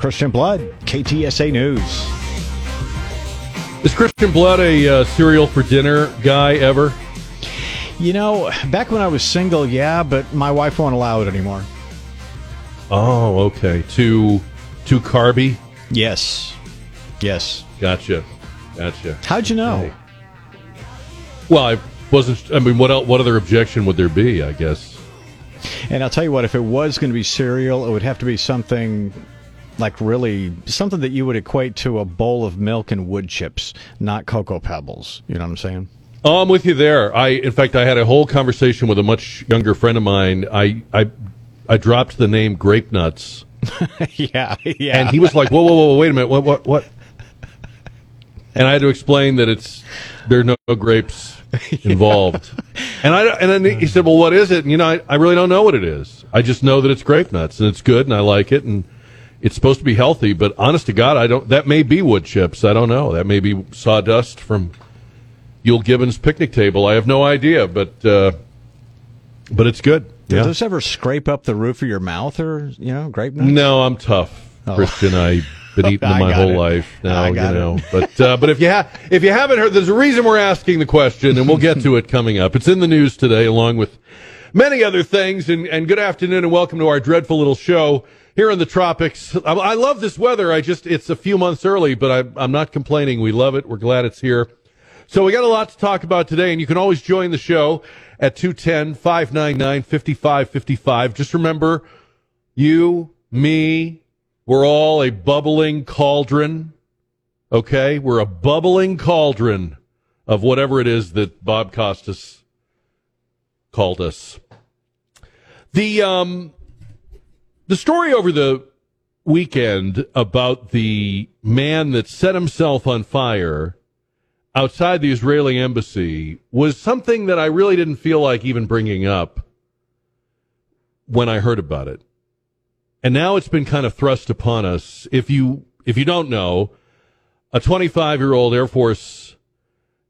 Christian Blood, KTSA News. Is Christian Blood a uh, cereal for dinner guy ever? You know, back when I was single, yeah, but my wife won't allow it anymore. Oh, okay. Too too carby. Yes. Yes. Gotcha. Gotcha. How'd you know? Well, I wasn't. I mean, what else, what other objection would there be? I guess. And I'll tell you what, if it was going to be cereal, it would have to be something like really something that you would equate to a bowl of milk and wood chips, not cocoa pebbles. You know what I'm saying? Oh, I'm with you there. I, in fact, I had a whole conversation with a much younger friend of mine. I, I, I dropped the name grape nuts. yeah, yeah. And he was like, "Whoa, whoa, whoa! Wait a minute! What, what, what?" And I had to explain that it's there are no grapes involved. and I and then he said, "Well, what is it?" And you know, I, I really don't know what it is. I just know that it's grape nuts and it's good and I like it and it's supposed to be healthy. But honest to God, I don't. That may be wood chips. I don't know. That may be sawdust from Euell Gibbons' picnic table. I have no idea, but uh, but it's good. Does yeah. this ever scrape up the roof of your mouth or you know grape nuts? No, I'm tough, oh. Christian. I've been eating them my whole it. life now. You know, it. but uh, but if you ha- if you haven't heard, there's a reason we're asking the question, and we'll get to it coming up. It's in the news today, along with many other things. And and good afternoon, and welcome to our dreadful little show here in the tropics. I, I love this weather. I just it's a few months early, but I, I'm not complaining. We love it. We're glad it's here. So we got a lot to talk about today, and you can always join the show at 210 599 5555. Just remember, you, me, we're all a bubbling cauldron. Okay? We're a bubbling cauldron of whatever it is that Bob Costas called us. The, um, the story over the weekend about the man that set himself on fire outside the Israeli embassy was something that I really didn't feel like even bringing up when I heard about it. And now it's been kind of thrust upon us. If you if you don't know, a 25-year-old Air Force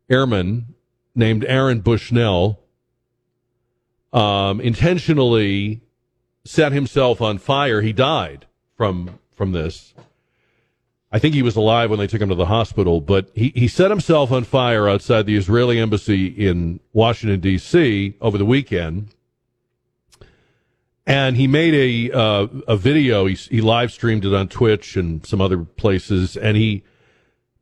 airman named Aaron Bushnell um, intentionally set himself on fire. He died from from this. I think he was alive when they took him to the hospital, but he, he set himself on fire outside the Israeli embassy in Washington, D.C. over the weekend. And he made a uh, a video. He, he live streamed it on Twitch and some other places. And he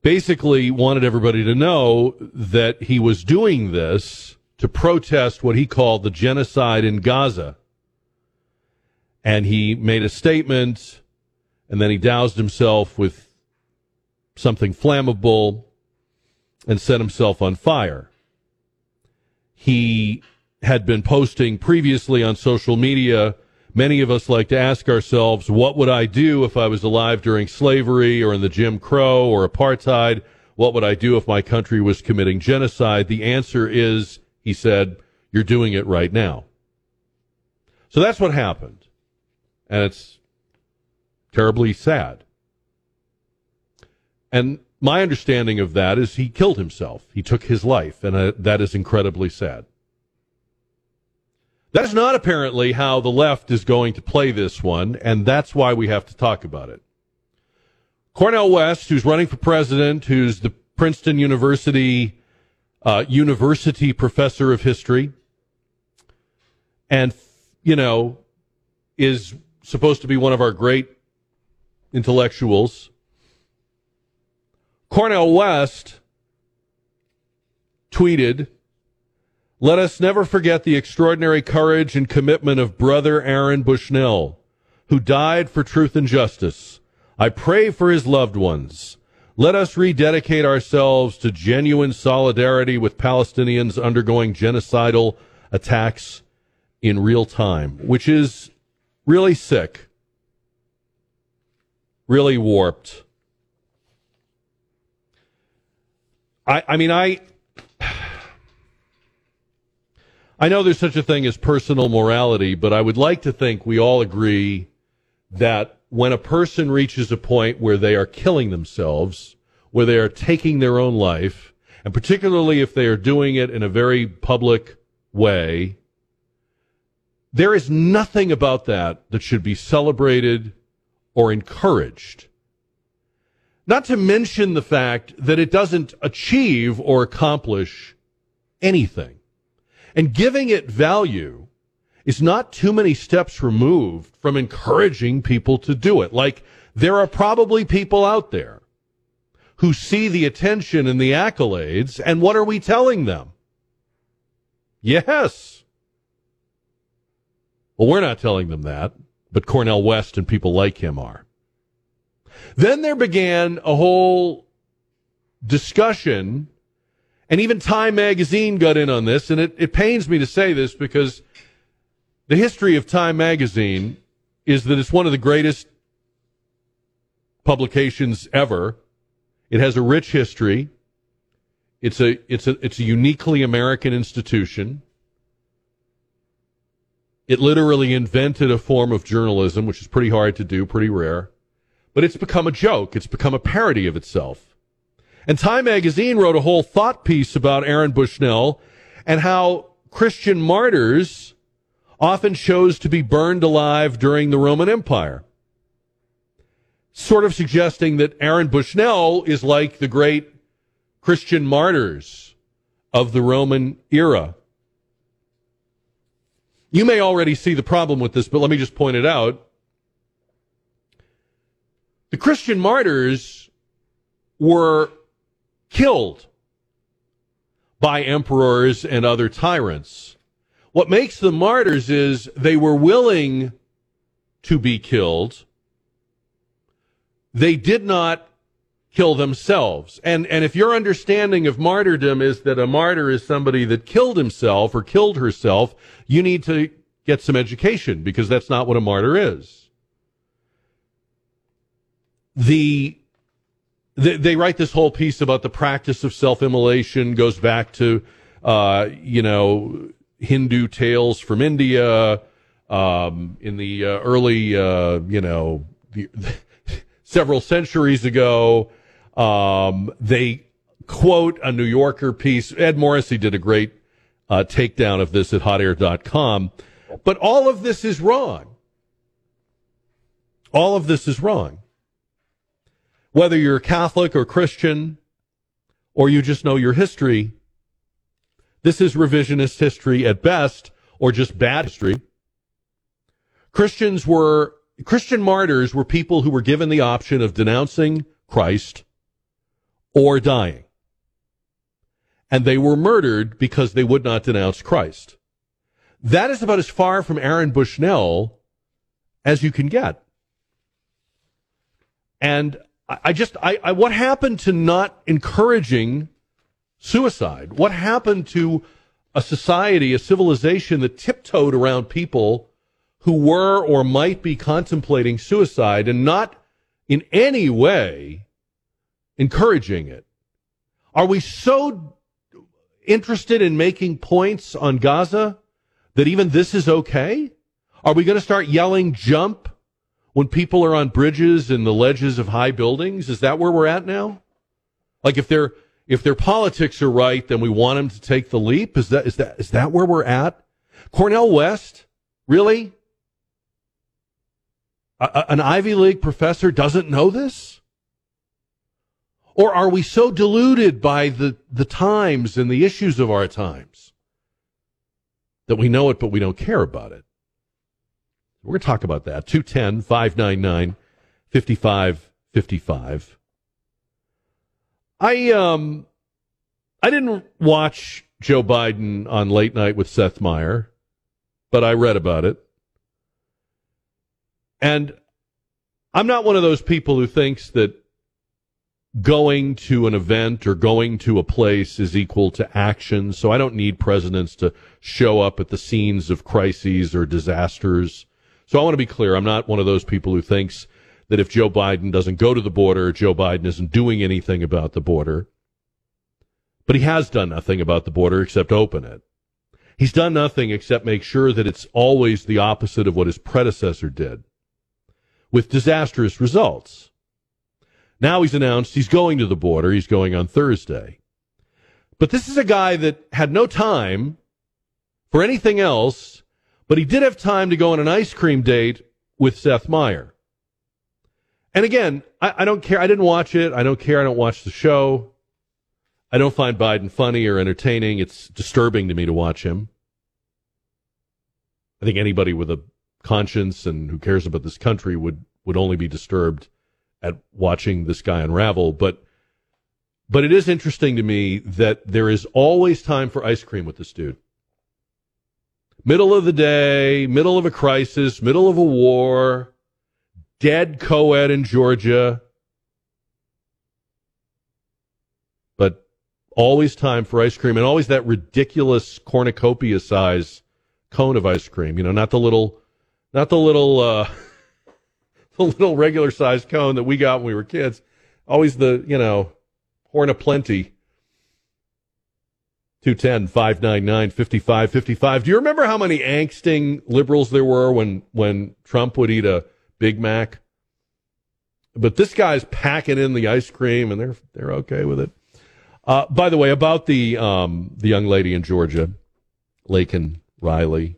basically wanted everybody to know that he was doing this to protest what he called the genocide in Gaza. And he made a statement, and then he doused himself with something flammable and set himself on fire. He had been posting previously on social media. Many of us like to ask ourselves, what would I do if I was alive during slavery or in the Jim Crow or apartheid? What would I do if my country was committing genocide? The answer is, he said, you're doing it right now. So that's what happened. And it's terribly sad. And my understanding of that is he killed himself. He took his life, and uh, that is incredibly sad. That is not apparently how the left is going to play this one, and that's why we have to talk about it. Cornel West, who's running for president, who's the Princeton University uh, university professor of history, and you know is supposed to be one of our great intellectuals Cornel West tweeted, Let us never forget the extraordinary courage and commitment of brother Aaron Bushnell, who died for truth and justice. I pray for his loved ones. Let us rededicate ourselves to genuine solidarity with Palestinians undergoing genocidal attacks in real time, which is really sick, really warped. I, I mean, I. I know there's such a thing as personal morality, but I would like to think we all agree that when a person reaches a point where they are killing themselves, where they are taking their own life, and particularly if they are doing it in a very public way, there is nothing about that that should be celebrated or encouraged. Not to mention the fact that it doesn't achieve or accomplish anything. And giving it value is not too many steps removed from encouraging people to do it. Like, there are probably people out there who see the attention and the accolades, and what are we telling them? Yes. Well, we're not telling them that, but Cornel West and people like him are. Then there began a whole discussion, and even Time Magazine got in on this, and it, it pains me to say this because the history of Time Magazine is that it's one of the greatest publications ever. It has a rich history. It's a it's a it's a uniquely American institution. It literally invented a form of journalism, which is pretty hard to do, pretty rare. But it's become a joke. It's become a parody of itself. And Time magazine wrote a whole thought piece about Aaron Bushnell and how Christian martyrs often chose to be burned alive during the Roman Empire. Sort of suggesting that Aaron Bushnell is like the great Christian martyrs of the Roman era. You may already see the problem with this, but let me just point it out. The Christian martyrs were killed by emperors and other tyrants. What makes them martyrs is they were willing to be killed. They did not kill themselves. And, and if your understanding of martyrdom is that a martyr is somebody that killed himself or killed herself, you need to get some education because that's not what a martyr is. The, they, they write this whole piece about the practice of self-immolation goes back to, uh, you know, Hindu tales from India, um, in the uh, early, uh, you know, the, several centuries ago. Um, they quote a New Yorker piece. Ed Morrissey did a great uh, takedown of this at hotair.com. But all of this is wrong. All of this is wrong. Whether you're Catholic or Christian, or you just know your history, this is revisionist history at best, or just bad history. Christians were, Christian martyrs were people who were given the option of denouncing Christ or dying. And they were murdered because they would not denounce Christ. That is about as far from Aaron Bushnell as you can get. And I just, I, I, what happened to not encouraging suicide? What happened to a society, a civilization that tiptoed around people who were or might be contemplating suicide and not in any way encouraging it? Are we so interested in making points on Gaza that even this is okay? Are we going to start yelling jump when people are on bridges and the ledges of high buildings? Is that where we're at now? Like if their if their politics are right, then we want them to take the leap. Is that is that is that where we're at? Cornel West, really? A, an Ivy League professor doesn't know this? Or are we so deluded by the, the times and the issues of our times that we know it, but we don't care about it? We're going to talk about that. 210 599 5555. I, um, I didn't watch Joe Biden on late night with Seth Meyer, but I read about it. And I'm not one of those people who thinks that going to an event or going to a place is equal to action. So I don't need presidents to show up at the scenes of crises or disasters. So I want to be clear. I'm not one of those people who thinks that if Joe Biden doesn't go to the border, Joe Biden isn't doing anything about the border. But he has done nothing about the border except open it. He's done nothing except make sure that it's always the opposite of what his predecessor did with disastrous results. Now he's announced he's going to the border. He's going on Thursday. But this is a guy that had no time for anything else, but he did have time to go on an ice cream date with Seth Meyer. And again, I, I don't care. I didn't watch it. I don't care. I don't watch the show. I don't find Biden funny or entertaining. It's disturbing to me to watch him. I think anybody with a conscience and who cares about this country would would only be disturbed at watching this guy unravel. But but it is interesting to me that there is always time for ice cream with this dude. Middle of the day, middle of a crisis, middle of a war, dead co-ed in Georgia. But always time for ice cream and always that ridiculous cornucopia size cone of ice cream. You know, not the little, not the little, uh, the little regular sized cone that we got when we were kids. Always the, you know, horn of plenty. 210 599 5555. Do you remember how many angsting liberals there were when, when Trump would eat a Big Mac? But this guy's packing in the ice cream and they're, they're okay with it. Uh, by the way, about the, um, the young lady in Georgia, Laken Riley.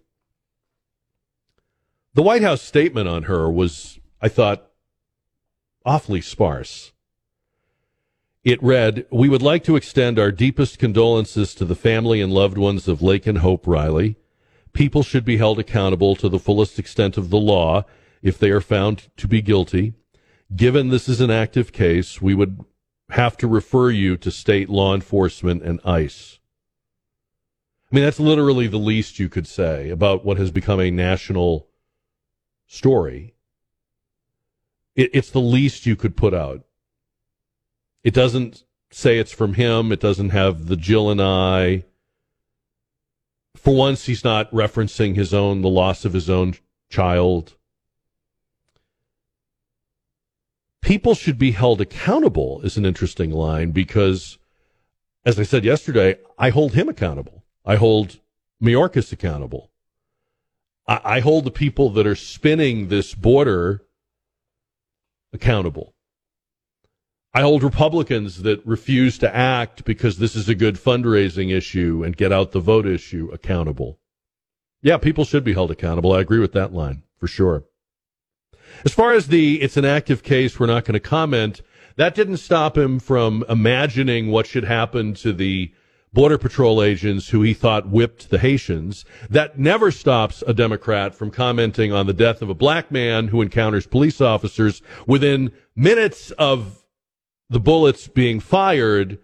The White House statement on her was, I thought, awfully sparse. It read, We would like to extend our deepest condolences to the family and loved ones of Laken Hope Riley. People should be held accountable to the fullest extent of the law if they are found to be guilty. Given this is an active case, we would have to refer you to state law enforcement and ICE. I mean, that's literally the least you could say about what has become a national story. It, it's the least you could put out. It doesn't say it's from him. It doesn't have the Jill and I. For once, he's not referencing his own, the loss of his own child. People should be held accountable is an interesting line because, as I said yesterday, I hold him accountable. I hold Mayorkas accountable. I, I hold the people that are spinning this border accountable. I hold Republicans that refuse to act because this is a good fundraising issue and get out the vote issue accountable. Yeah, people should be held accountable. I agree with that line for sure. As far as the it's an active case, we're not going to comment. That didn't stop him from imagining what should happen to the Border Patrol agents who he thought whipped the Haitians. That never stops a Democrat from commenting on the death of a black man who encounters police officers within minutes of the bullets being fired.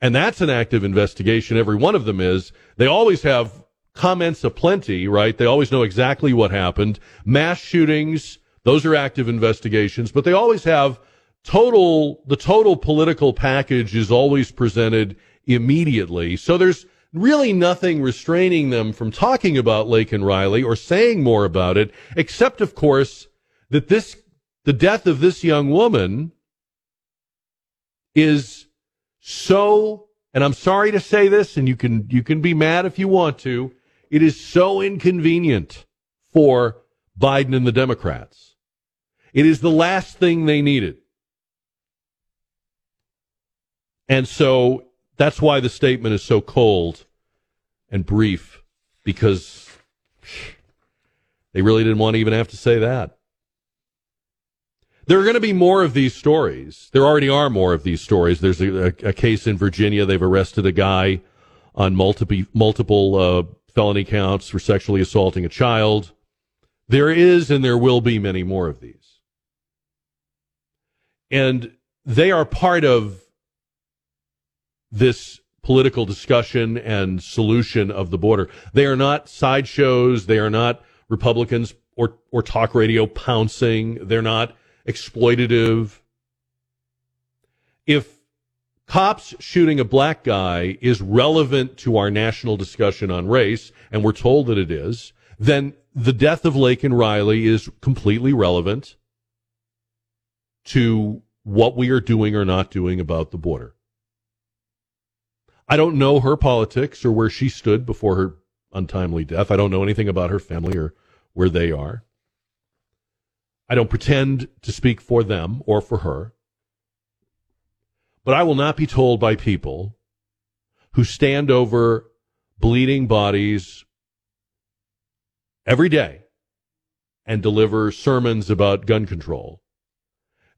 And that's an active investigation. Every one of them is. They always have comments aplenty, right? They always know exactly what happened. Mass shootings, those are active investigations, but they always have total, the total political package is always presented immediately. So there's really nothing restraining them from talking about Laken Riley or saying more about it, except, of course, that this, the death of this young woman is so, and I'm sorry to say this, and you can, you can be mad if you want to, it is so inconvenient for Biden and the Democrats. It is the last thing they needed. And so that's why the statement is so cold and brief because they really didn't want to even have to say that. There are going to be more of these stories. There already are more of these stories. There's a, a, a case in Virginia. They've arrested a guy on multiple multiple uh, felony counts for sexually assaulting a child. There is and there will be many more of these. And they are part of this political discussion and solution of the border. They are not sideshows. They are not Republicans or, or talk radio pouncing. They're not exploitative. If cops shooting a black guy is relevant to our national discussion on race, and we're told that it is, then the death of Laken Riley is completely relevant to what we are doing or not doing about the border. I don't know her politics or where she stood before her untimely death. I don't know anything about her family or where they are. I don't pretend to speak for them or for her. But I will not be told by people who stand over bleeding bodies every day and deliver sermons about gun control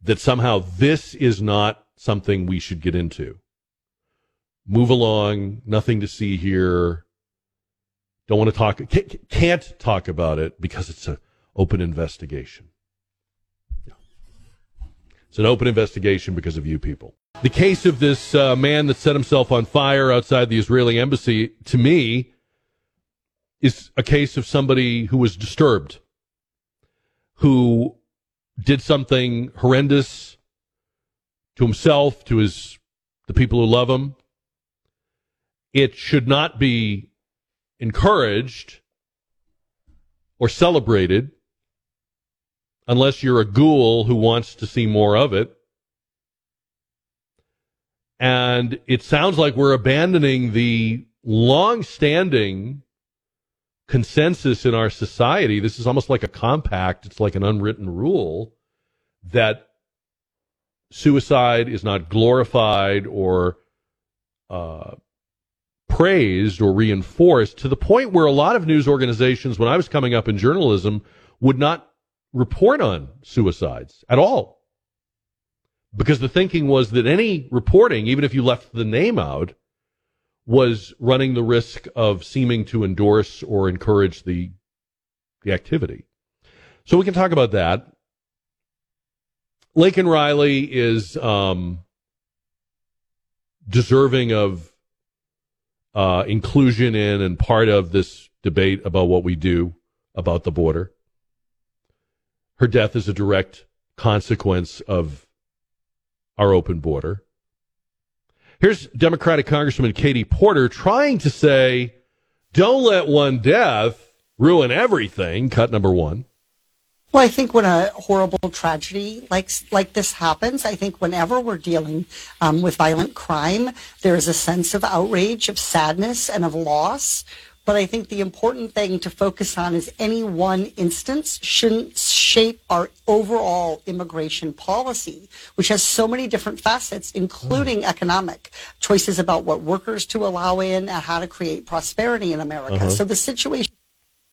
that somehow this is not something we should get into. Move along, nothing to see here. Don't want to talk, can't talk about it because it's an open investigation. It's an open investigation because of you people. The case of this uh, man that set himself on fire outside the Israeli embassy, to me, is a case of somebody who was disturbed, who did something horrendous to himself, to his the people who love him. It should not be encouraged or celebrated unless you're a ghoul who wants to see more of it. And it sounds like we're abandoning the long-standing consensus in our society. This is almost like a compact. It's like an unwritten rule that suicide is not glorified or uh, praised or reinforced to the point where a lot of news organizations, when I was coming up in journalism, would not report on suicides at all. Because the thinking was that any reporting, even if you left the name out, was running the risk of seeming to endorse or encourage the the activity. So we can talk about that. Laken Riley is um, deserving of uh, inclusion in and part of this debate about what we do about the border. Her death is a direct consequence of our open border. Here's Democratic Congressman Katie Porter trying to say, don't let one death ruin everything. Cut number one. Well, I think when a horrible tragedy like like this happens, I think whenever we're dealing um, with violent crime, there is a sense of outrage, of sadness, and of loss. But I think the important thing to focus on is any one instance shouldn't shape our overall immigration policy, which has so many different facets, including mm. economic choices about what workers to allow in and how to create prosperity in America. Uh-huh. So the situation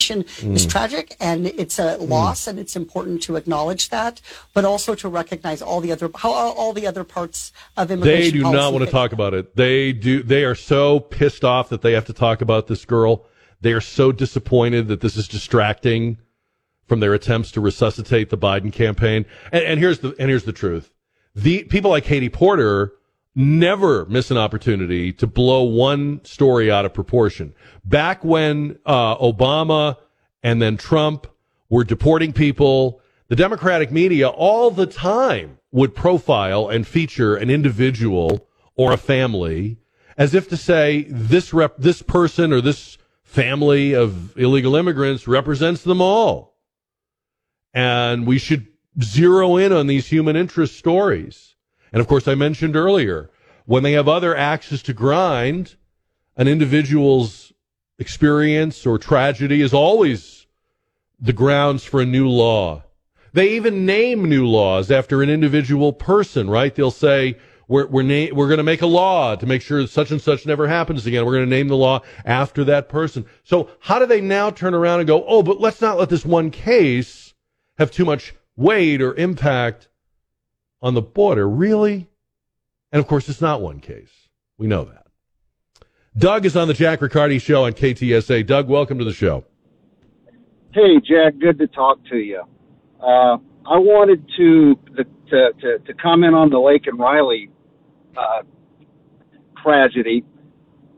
mm. is tragic and it's a mm. loss mm. and it's important to acknowledge that but also to recognize all the other how all the other parts of immigration they do not want to talk about it they do they are so pissed off that they have to talk about this girl they are so disappointed that this is distracting from their attempts to resuscitate the Biden campaign. And, and here's the and here's the truth: the people like Katie Porter never miss an opportunity to blow one story out of proportion. Back when uh, Obama and then Trump were deporting people, the Democratic media all the time would profile and feature an individual or a family as if to say this rep, this person or this family of illegal immigrants represents them all. And we should zero in on these human interest stories. And of course, I mentioned earlier, when they have other axes to grind, an individual's experience or tragedy is always the grounds for a new law. They even name new laws after an individual person, right? They'll say, we're we're, na- we're going to make a law to make sure such and such never happens again. We're going to name the law after that person. So how do they now turn around and go, oh, but let's not let this one case have too much weight or impact on the border? Really? And of course, it's not one case. We know that. Doug is on the Jack Riccardi show on KTSA. Doug, welcome to the show. Hey, Jack. Good to talk to you. Uh, I wanted to, to to to comment on the Laken Riley uh, tragedy.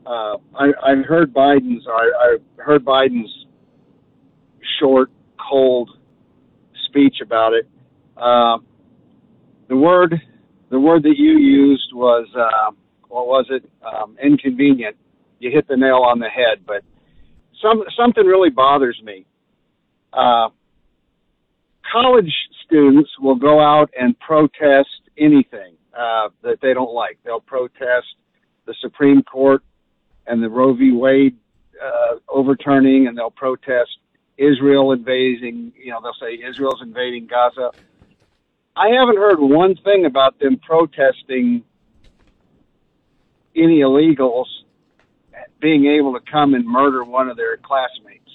Uh, I, I heard Biden's. I, I heard Biden's short, cold speech about it. The word, the word that you used was, uh, what was it? Um, inconvenient. You hit the nail on the head. But some something really bothers me. Uh, college students will go out and protest anything uh, that they don't like. They'll protest the Supreme Court and the Roe v. Wade uh, overturning, and they'll protest Israel invading. You know, they'll say Israel's invading Gaza. I haven't heard one thing about them protesting any illegals being able to come and murder one of their classmates.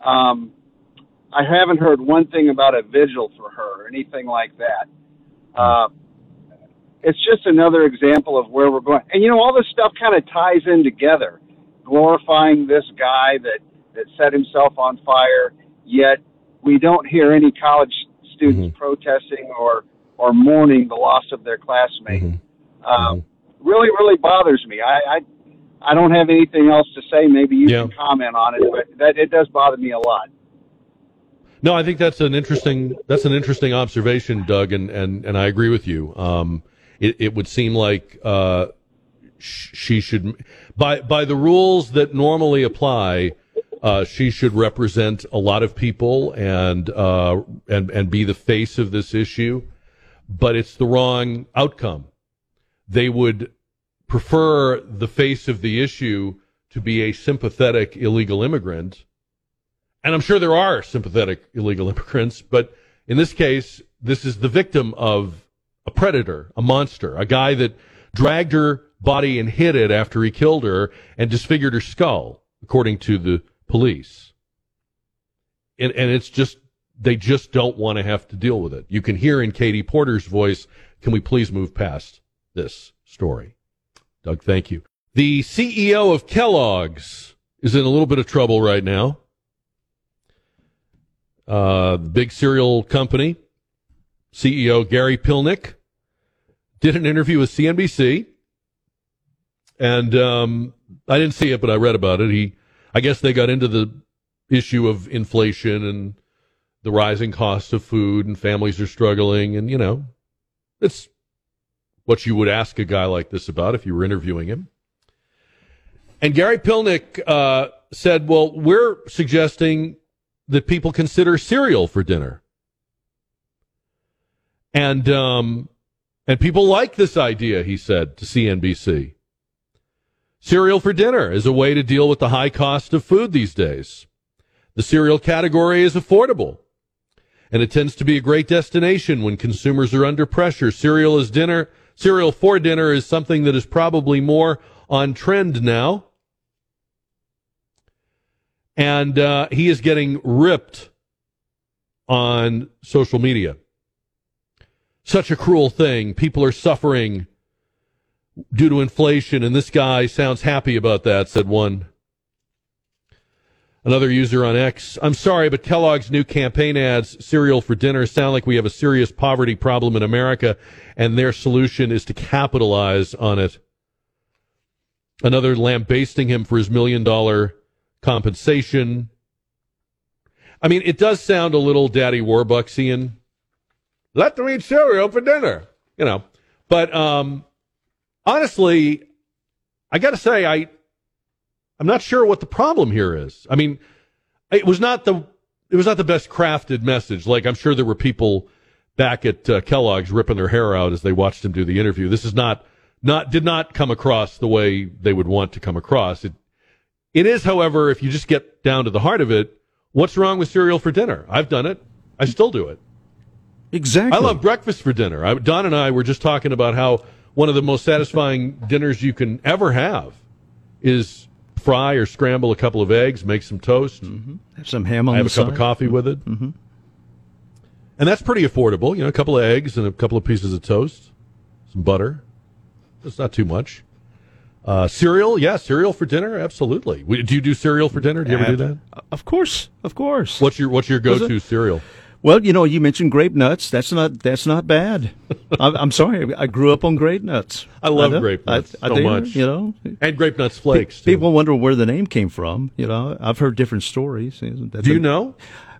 Um, I haven't heard one thing about a vigil for her or anything like that. Uh, it's just another example of where we're going. And you know, all this stuff kind of ties in together, glorifying this guy that that set himself on fire. Yet we don't hear any college students Mm-hmm. protesting or or mourning the loss of their classmate. Mm-hmm. Um, Really, really bothers me. I, I I don't have anything else to say. Maybe you Yeah. can comment on it, but that it does bother me a lot. No, I think that's an interesting that's an interesting observation, Doug, and and, and I agree with you. Um, it, it would seem like uh, sh- she should, by by the rules that normally apply, uh, she should represent a lot of people and uh, and and be the face of this issue. But it's the wrong outcome. They would prefer the face of the issue to be a sympathetic illegal immigrant and I'm sure there are sympathetic illegal immigrants, but in this case, this is the victim of a predator, a monster, a guy that dragged her body and hid it after he killed her and disfigured her skull, according to the police. And, and it's just, they just don't want to have to deal with it. You can hear in Katie Porter's voice, can we please move past this story? Doug, thank you. The CEO of Kellogg's is in a little bit of trouble right now uh, the big cereal company, CEO Gary Pilnick, did an interview with CNBC, and um, I didn't see it, but I read about it. He, I guess, they got into the issue of inflation and the rising cost of food, and families are struggling, and you know, it's what you would ask a guy like this about if you were interviewing him. And Gary Pilnick uh, said, "Well, we're suggesting." that people consider cereal for dinner. And um, and people like this idea, he said to CNBC. Cereal for dinner is a way to deal with the high cost of food these days. The cereal category is affordable, and it tends to be a great destination when consumers are under pressure. Cereal is dinner. Cereal for dinner is something that is probably more on trend now and uh, he is getting ripped on social media. Such a cruel thing. People are suffering due to inflation, and this guy sounds happy about that, said one. Another user on X, I'm sorry, but Kellogg's new campaign ads, cereal for dinner, sound like we have a serious poverty problem in America, and their solution is to capitalize on it. Another lambasting him for his million dollar compensation. I mean, it does sound a little Daddy Warbucksian. Let them eat cereal for dinner, you know. But um, honestly, I got to say, I I'm not sure what the problem here is. I mean, it was not the it was not the best crafted message. Like I'm sure there were people back at uh, Kellogg's ripping their hair out as they watched him do the interview. This is not not did not come across the way they would want to come across. It it is, however, if you just get down to the heart of it, what's wrong with cereal for dinner? I've done it. I still do it. Exactly. I love breakfast for dinner. I, Don and I were just talking about how one of the most satisfying dinners you can ever have is fry or scramble a couple of eggs, make some toast, Have some ham on have a the cup of coffee with it. Mm-hmm. And that's pretty affordable. You know, a couple of eggs and a couple of pieces of toast, some butter. It's not too much. Uh, cereal, yeah, cereal for dinner, absolutely. Do you do cereal for dinner? Do you ever do that? Of course, of course. What's your What's your go to cereal? Well, you know, you mentioned grape nuts. That's not that's not bad. I'm, I'm sorry, I grew up on grape nuts. I love know. grape nuts I, I so do, much. You know, And grape nuts flakes. too. people wonder where the name came from. You know, I've heard different stories. do you know?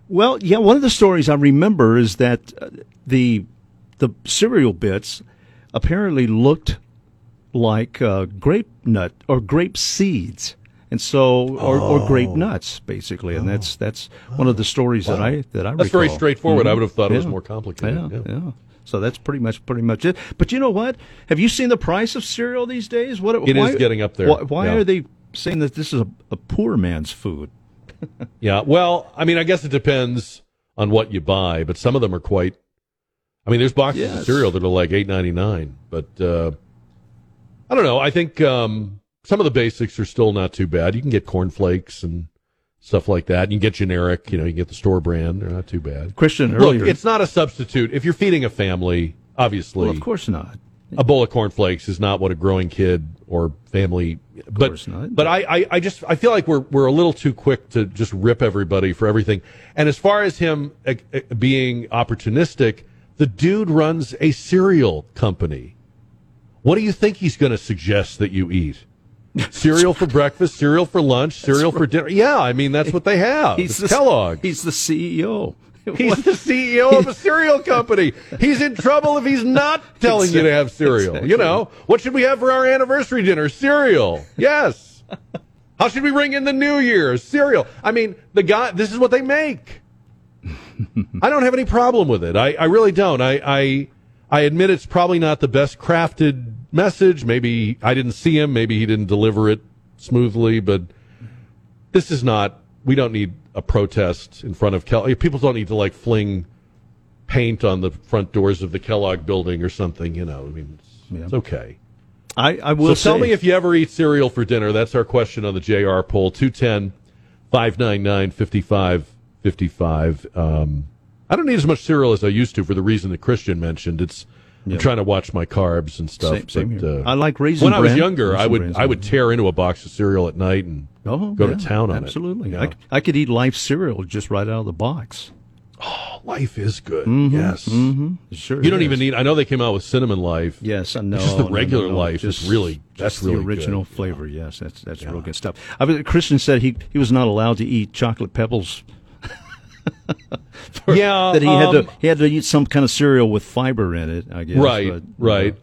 Well, yeah, one of the stories I remember is that uh, the the cereal bits apparently looked like uh, grape nut or grape seeds, and so or, or grape Oh. nuts basically, and that's that's one of the stories that I that I That's very straightforward. I Mhm. would have thought it was more complicated. Yeah, yeah. yeah. So that's pretty much pretty much it. But you know what? Have you seen the price of cereal these days? What It why, is getting up there. Why, why Yeah. are they saying that this is a, a poor man's food? Yeah. Well, I mean, I guess it depends on what you buy, but some of them are quite. I mean, there's boxes of cereal that are like eight ninety nine, but uh, I don't know. I think um, some of the basics are still not too bad. You can get cornflakes and stuff like that. You can get generic. You know, you can get the store brand. They're not too bad. Christian Look, it's not a substitute. If you're feeding a family, Obviously, Well, of course not. a bowl of cornflakes is not what a growing kid or family. but course not. but I, I, I just I feel like we're we're a little too quick to just rip everybody for everything. And as far as him uh, uh, being opportunistic, the dude runs a cereal company. What do you think he's going to suggest that you eat? Cereal for breakfast, cereal for lunch, cereal for dinner. Yeah, I mean that's what they have. He's the Kellogg. He's the CEO. He's the CEO of a cereal company. He's in trouble if he's not telling you to have cereal. Exactly. You know, what should we have for our anniversary dinner? Cereal. Yes. How should we ring in the new year? Cereal. I mean, the guy, this is what they make. I don't have any problem with it. I, I really don't. I, I, I admit it's probably not the best crafted message. Maybe I didn't see him. Maybe he didn't deliver it smoothly, but this is not, we don't need a protest in front of Kellogg. People don't need to like fling paint on the front doors of the Kellogg building or something, you know. I mean, it's, Yeah. it's okay. I, I will So tell me if you ever eat cereal for dinner. That's our question on the JR poll 210 599 5555. Um, I don't need as much cereal as I used to for the reason that Christian mentioned. It's I'm trying to watch my carbs and stuff. Same- same but, here. uh, I like Raisin When I was younger, I would I would tear into a box of cereal at night and Oh, go yeah, to town on it. absolutely. it. I, c- I could eat life cereal just right out of the box. Oh, life is good. Mm-hmm. Yes. Sure. You don't is. even need. I know they came out with cinnamon life. Yes, I know. just the no, no, regular no, life is really- that's just really the original good. flavor. Yes, that's that's real good stuff. I mean, Christian said he he was not allowed to eat chocolate pebbles. Yeah, that he had um, to he had to eat some kind of cereal with fiber in it. I guess. Right, but, right.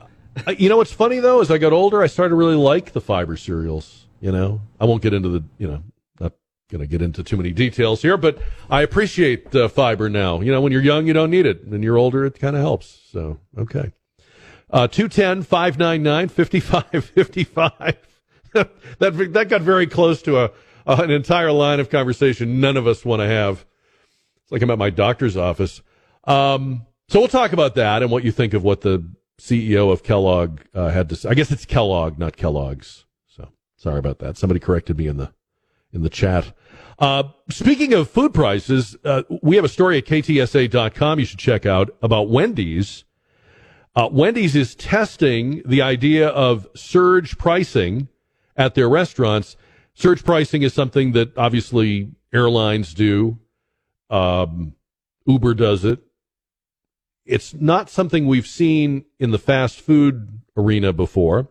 Uh, you know what's funny though? As I got older, I started to really like the fiber cereals. You know, I won't get into the. You know, not going to get into too many details here, but I appreciate uh, fiber now. You know, when you're young, you don't need it. When you're older, it kind of helps. So, okay. Uh, 210 599 5555. That that got very close to a, an entire line of conversation none of us want to have. It's like I'm at my doctor's office. Um, so we'll talk about that and what you think of what the CEO of Kellogg uh, had to say. I guess it's Kellogg, not Kellogg's. So sorry about that. Somebody corrected me in the in the chat. Uh, speaking of food prices, uh, we have a story at ktsa.com you should check out about Wendy's. Uh, Wendy's is testing the idea of surge pricing at their restaurants. Surge pricing is something that obviously airlines do. Um, Uber does it. It's not something we've seen in the fast food arena before,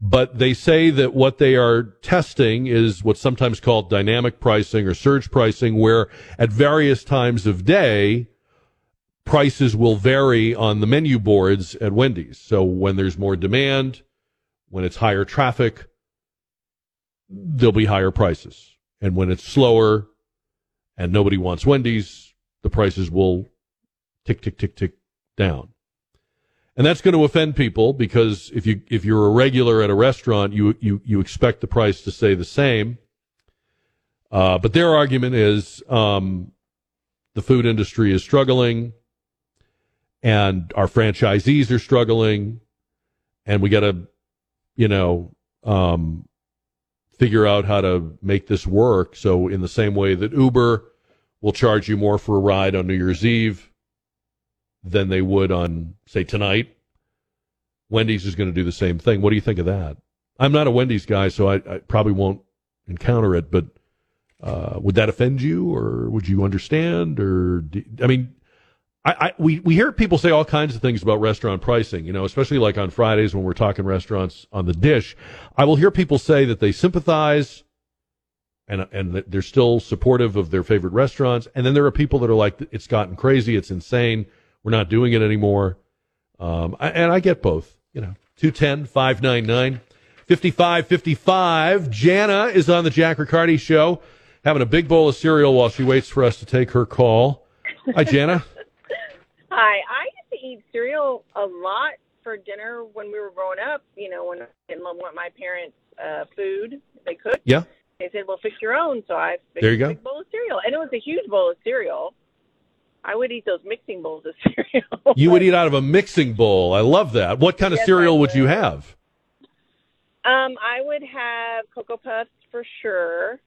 but they say that what they are testing is what's sometimes called dynamic pricing or surge pricing, where at various times of day, prices will vary on the menu boards at Wendy's. So when there's more demand, when it's higher traffic, there'll be higher prices. And when it's slower and nobody wants Wendy's, the prices will tick, tick, tick, tick down. And that's going to offend people because if you if you're a regular at a restaurant, you you you expect the price to stay the same. Uh, but their argument is um, the food industry is struggling, and our franchisees are struggling, and we got to, you know, um, figure out how to make this work. So, in the same way that Uber will charge you more for a ride on New Year's Eve than they would on, say, tonight, Wendy's is going to do the same thing. What do you think of that? I'm not a Wendy's guy, so I, I probably won't encounter it, but uh, would that offend you, or would you understand? Or do, I mean, I, I we we hear people say all kinds of things about restaurant pricing. You know, especially like on Fridays when we're talking restaurants on the dish. I will hear people say that they sympathize and and that they're still supportive of their favorite restaurants. And then there are people that are like, it's gotten crazy, it's insane, we're not doing it anymore. Um, I, and I get both. You know, 210 599 5555. Jana is on the Jack Riccardi show, having a big bowl of cereal while she waits for us to take her call. Hi, Jana. Hi, I used to eat cereal a lot for dinner when we were growing up. You know, when I didn't want my parents' uh, food they cooked. Yeah. They said, "Well, fix your own." So I fixed There you go. a big bowl of cereal, and it was a huge bowl of cereal. I would eat those mixing bowls of cereal. You would eat out of a mixing bowl. I love that. What kind of Yes, cereal I would you have? Um, I would have cocoa puffs for sure,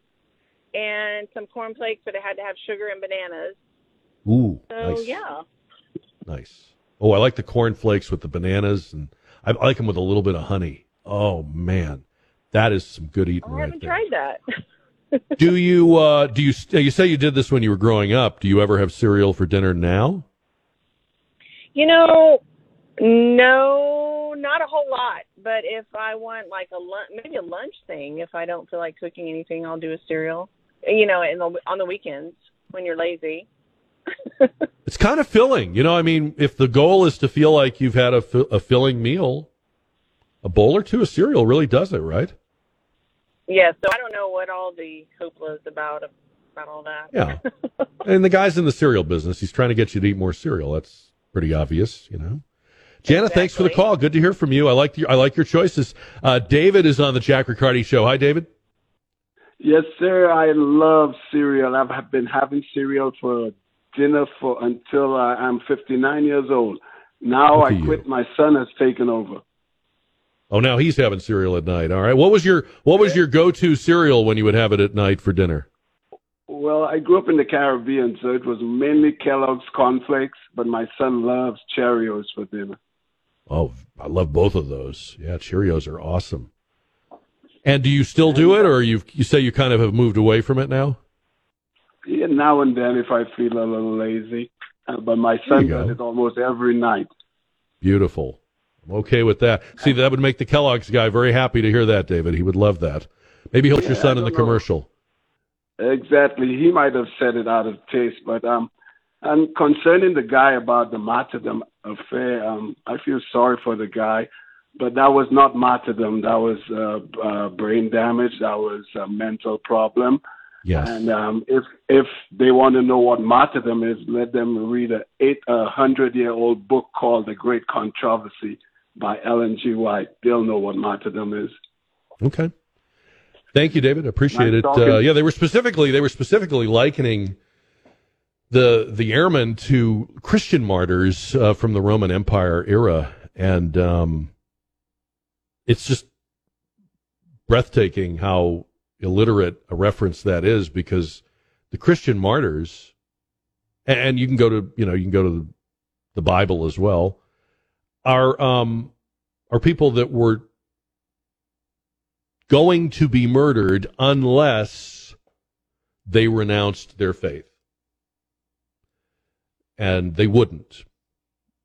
and some corn flakes, but it had to have sugar and bananas. Ooh, So nice. yeah, Nice. Oh, I like the corn flakes with the bananas, and I like them with a little bit of honey. Oh man, that is some good eating I right haven't tried that. do you uh, do you you say you did this when you were growing up? Do you ever have cereal for dinner now? You know, no, not a whole lot. But if I want like a lunch, maybe a lunch thing, if I don't feel like cooking anything, I'll do a cereal. You know, in the, on the weekends when you're lazy. It's kind of filling, you know. I mean, if the goal is to feel like you've had a, a filling meal, a bowl or two of cereal really does it, right? Yeah, so I don't know what all the hoopla is about about all that. Yeah. and the guy's in the cereal business. He's trying to get you to eat more cereal. That's pretty obvious, you know. Jana, thanks for the call. Good to hear from you. I like your I like your choices. Uh, David is on the Jack Riccardi show. Hi, David. Yes, sir. I love cereal. I've been having cereal for dinner for until uh, I'm 59 years old. Now I at you. quit. My son has taken over. Oh, now he's having cereal at night. All right. What was your what was your go to cereal when you would have it at night for dinner? Well, I grew up in the Caribbean, so it was mainly Kellogg's cornflakes, but my son loves Cheerios for dinner. Oh, I love both of those. Yeah, Cheerios are awesome. And do you still do it, or you you say you kind of have moved away from it now? Yeah, now and then if I feel a little lazy. Uh, but my son does it almost every night. Beautiful. I'm okay with that. See, that would make the Kellogg's guy very happy to hear that, David. He would love that. Maybe he'll put your son in the know. commercial. Exactly. He might have said it out of taste, but um, and concerning the guy about the martyrdom affair, um, I feel sorry for the guy, but that was not martyrdom. That was uh, uh, brain damage. That was a mental problem. Yes. And um, if if they want to know what martyrdom is, let them read a eight a hundred year old book called The Great Controversy by Ellen G. White. They'll know what martyrdom is. Okay. Thank you, David. Appreciate Nice it. Uh, yeah, they were specifically they were specifically likening the the airmen to Christian martyrs uh, from the Roman Empire era, and um, it's just breathtaking how illiterate a reference that is because the Christian martyrs, and, you can go to you know you can go to the, the Bible as well, are um, are people that were going to be murdered unless they renounced their faith. And they wouldn't.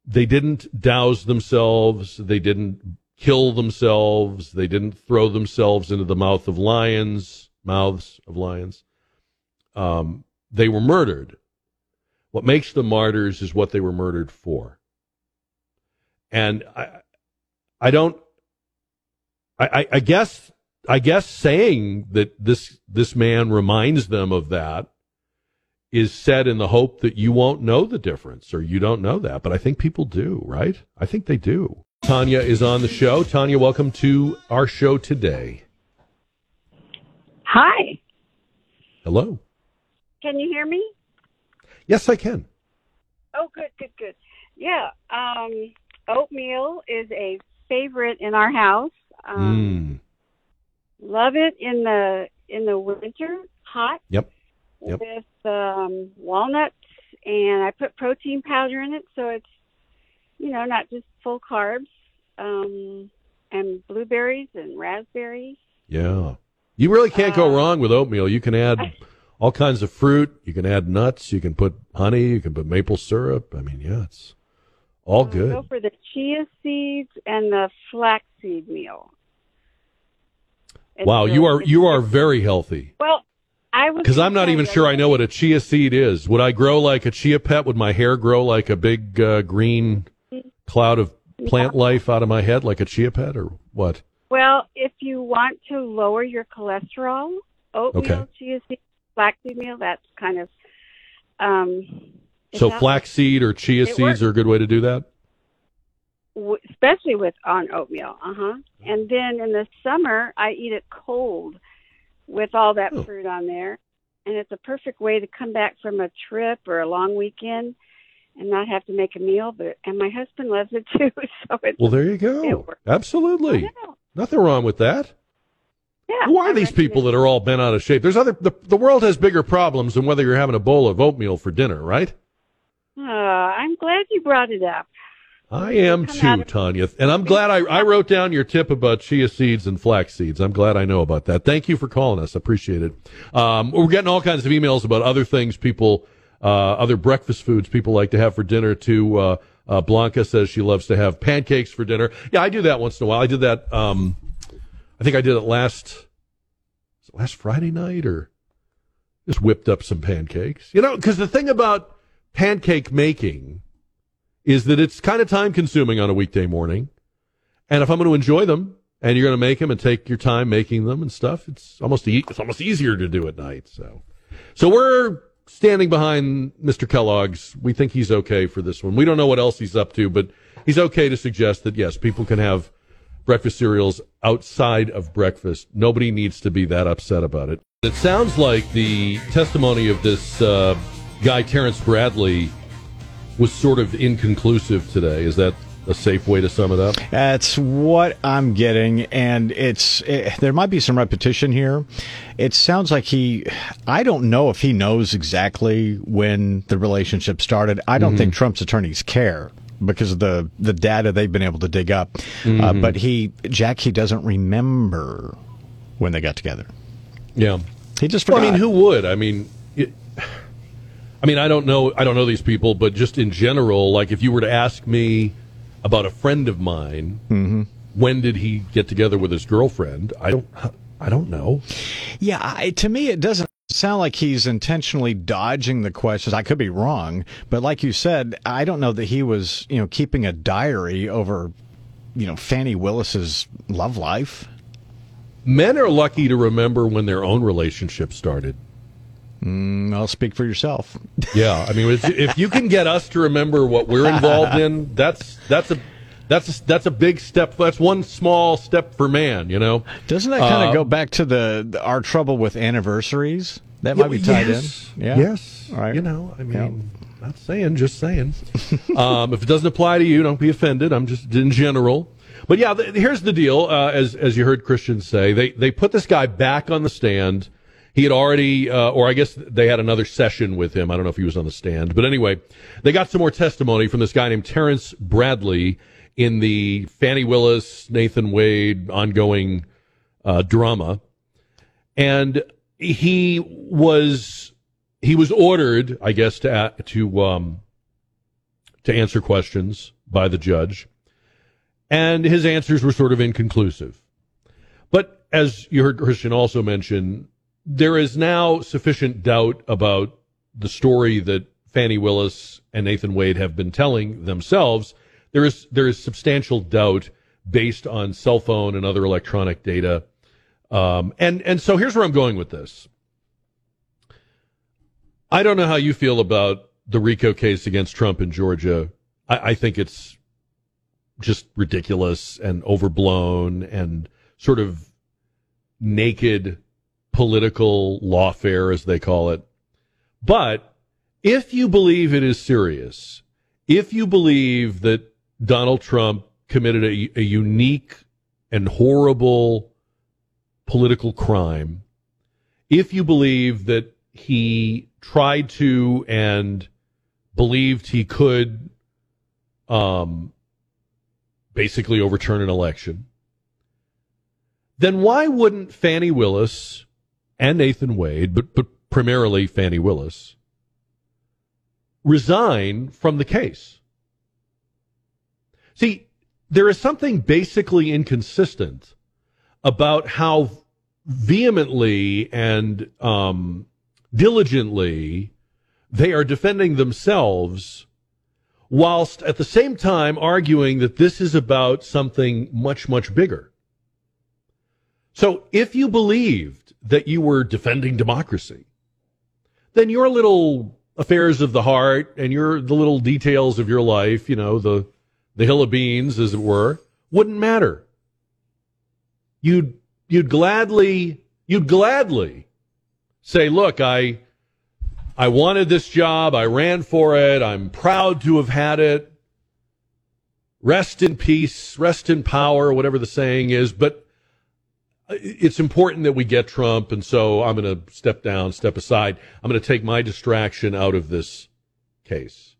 They didn't douse themselves. They didn't kill themselves. They didn't throw themselves into the mouth of lions, mouths of lions. Um, they were murdered. What makes them martyrs is what they were murdered for. And I, I don't, I, I, I guess I guess saying that this this man reminds them of that is said in the hope that you won't know the difference or you don't know that, but I think people do, right? I think they do. Tanya is on the show. Tanya, welcome to our show today. Hi. Hello. Can you hear me? Yes, I can. Oh, good, good, good. Yeah. Um, oatmeal is a favorite in our house. Um, Mm. Love it in the in the winter, hot. Yep. Yep. With um, walnuts, and I put protein powder in it, so it's you know not just full carbs. Um, and blueberries and raspberries. Yeah. You really can't go Uh, wrong with oatmeal. You can add all kinds of fruit. You can add nuts. You can put honey. You can put maple syrup. I mean, yeah, it's all good. Go for the chia seeds and the flaxseed meal. It's Wow, you are you are very healthy. Well, I was Because I'm not even sure I know what a chia seed is. Would I grow like a chia pet? Would my hair grow like a big uh, green cloud of plant life out of my head like a chia pet or what? Well, if you want to lower your cholesterol, oatmeal, Okay. chia seed, flaxseed meal, that's kind of um. So flaxseed or chia seeds works. are a good way to do that? w- especially with on oatmeal. Uh huh. And then in the summer, I eat it cold with all that Oh. fruit on there, and it's a perfect way to come back from a trip or a long weekend and not have to make a meal. But and my husband loves it too, so it's Well, there you go. Absolutely. Nothing wrong with that. Yeah. Who are I these people that are all bent out of shape? There's other the, the world has bigger problems than whether you're having a bowl of oatmeal for dinner, right? Uh, I'm glad you brought it up. I am too, of- Tanya. And I'm glad I, I wrote down your tip about chia seeds and flax seeds. I'm glad I know about that. Thank you for calling us. I appreciate it. Um, we're getting all kinds of emails about other things people, other breakfast foods people like to have for dinner too. Uh, uh, Blanca says she loves to have pancakes for dinner. Yeah, I do that once in a while. I did that, um, I think I did it last, it last Friday night or just whipped up some pancakes. You know, because the thing about pancake making is that it's kind of time consuming on a weekday morning. And if I'm going to enjoy them and you're going to make them and take your time making them and stuff, it's almost e- it's almost easier to do at night. So, so we're standing behind Mr. Kellogg's. We think he's okay for this one. We don't know what else he's up to, but he's okay to suggest that yes, people can have breakfast cereals outside of breakfast. Nobody needs to be that upset about it. It sounds like the testimony of this uh, guy, Terrence Bradley, was sort of inconclusive today. Is that a safe way to sum it up? That's what I'm getting, and it's it, there might be some repetition here. It sounds like he, I don't know if he knows exactly when the relationship started. I don't think mm-hmm. Trump's attorneys care because of the the data they've been able to dig up. Uh, mm-hmm. but he, Jack, he doesn't remember when they got together. Yeah. He just Well. I mean, who would? I mean, it, I mean, I don't know. I don't know these people, but just in general, like if you were to ask me about a friend of mine, mm-hmm. when did he get together with his girlfriend? I don't. I don't know. Yeah, I, to me, it doesn't sound like he's intentionally dodging the questions. I could be wrong, but like you said, I don't know that he was, you know, keeping a diary over, you know, Fani Willis's love life. Men are lucky to remember when their own relationship started. Mm, I'll speak for yourself. Yeah, I mean, if- if you can get us to remember what we're involved in, that's that's a that's a, that's a big step. That's one small step for man. You know. Doesn't that kind of Uh, go back to the, the our trouble with anniversaries? That might be tied yes, in. Yeah. Yes. All right. You know, I mean, not saying, just saying. um, if it doesn't apply to you, don't be offended. I'm just in general. But yeah, th- here's the deal. Uh, as as you heard Christian say, they they put this guy back on the stand. He had already, uh, or I guess they had another session with him. I don't know if he was on the stand, but anyway, they got some more testimony from this guy named Terrence Bradley in the Fani Willis Nathan Wade ongoing uh, drama and he was he was ordered, I guess, to a- to um, to answer questions by the judge, and his answers were sort of inconclusive. But as you heard Christian also mention, there is now sufficient doubt about the story that Fani Willis and Nathan Wade have been telling themselves. There is there is substantial doubt based on cell phone and other electronic data. Um, and and so here's where I'm going with this. I don't know how you feel about the RICO case against Trump in Georgia. I, I think it's just ridiculous and overblown and sort of naked political lawfare, as they call it. But if you believe it is serious, if you believe that Donald Trump committed a, a unique and horrible political crime, if you believe that he tried to and believed he could um, basically overturn an election, then why wouldn't Fani Willis and Nathan Wade, but, but primarily Fani Willis, resign from the case? See, there is something basically inconsistent about how vehemently and um, diligently they are defending themselves whilst at the same time arguing that this is about something much, much bigger. So if you believed that you were defending democracy, then your little affairs of the heart and your the little details of your life, you know, the the hill of beans, as it were, wouldn't matter. You'd you'd gladly you'd gladly say, look, I I wanted this job, I ran for it, I'm proud to have had it. Rest in peace, rest in power, whatever the saying is, but it's important that we get Trump, and so I'm going to step down, step aside. I'm going to take my distraction out of this case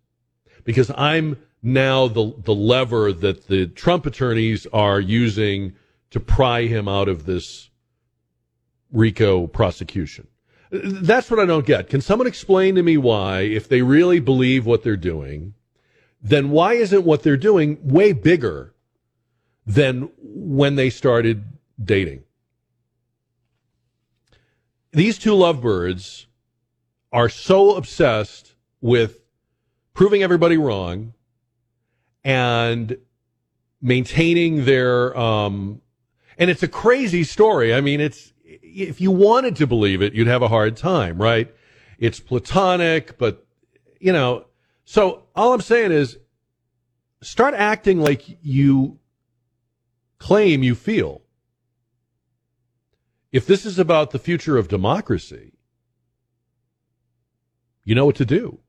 because I'm now the the lever that the Trump attorneys are using to pry him out of this RICO prosecution. That's what I don't get. Can someone explain to me why, if they really believe what they're doing, then why isn't what they're doing way bigger than when they started dating? These two lovebirds are so obsessed with proving everybody wrong and maintaining their um, and it's a crazy story. I mean, it's if you wanted to believe it, you'd have a hard time, right? It's platonic, but you know, so all I'm saying is start acting like you claim you feel. If this is about the future of democracy, you know what to do.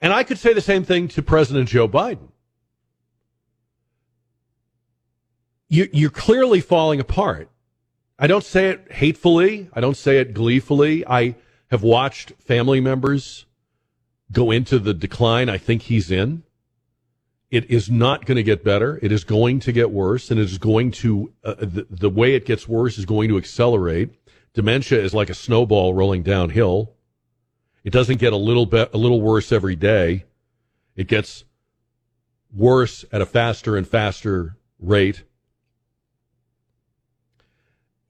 And I could say the same thing to President Joe Biden. You, are clearly falling apart. I don't say it hatefully. I don't say it gleefully. I have watched family members go into the decline I think he's in. It is not going to get better. It is going to get worse, and it is going to, uh, the, the way it gets worse is going to accelerate. Dementia is like a snowball rolling downhill. It doesn't get a little bit, a little worse every day. It gets worse at a faster and faster rate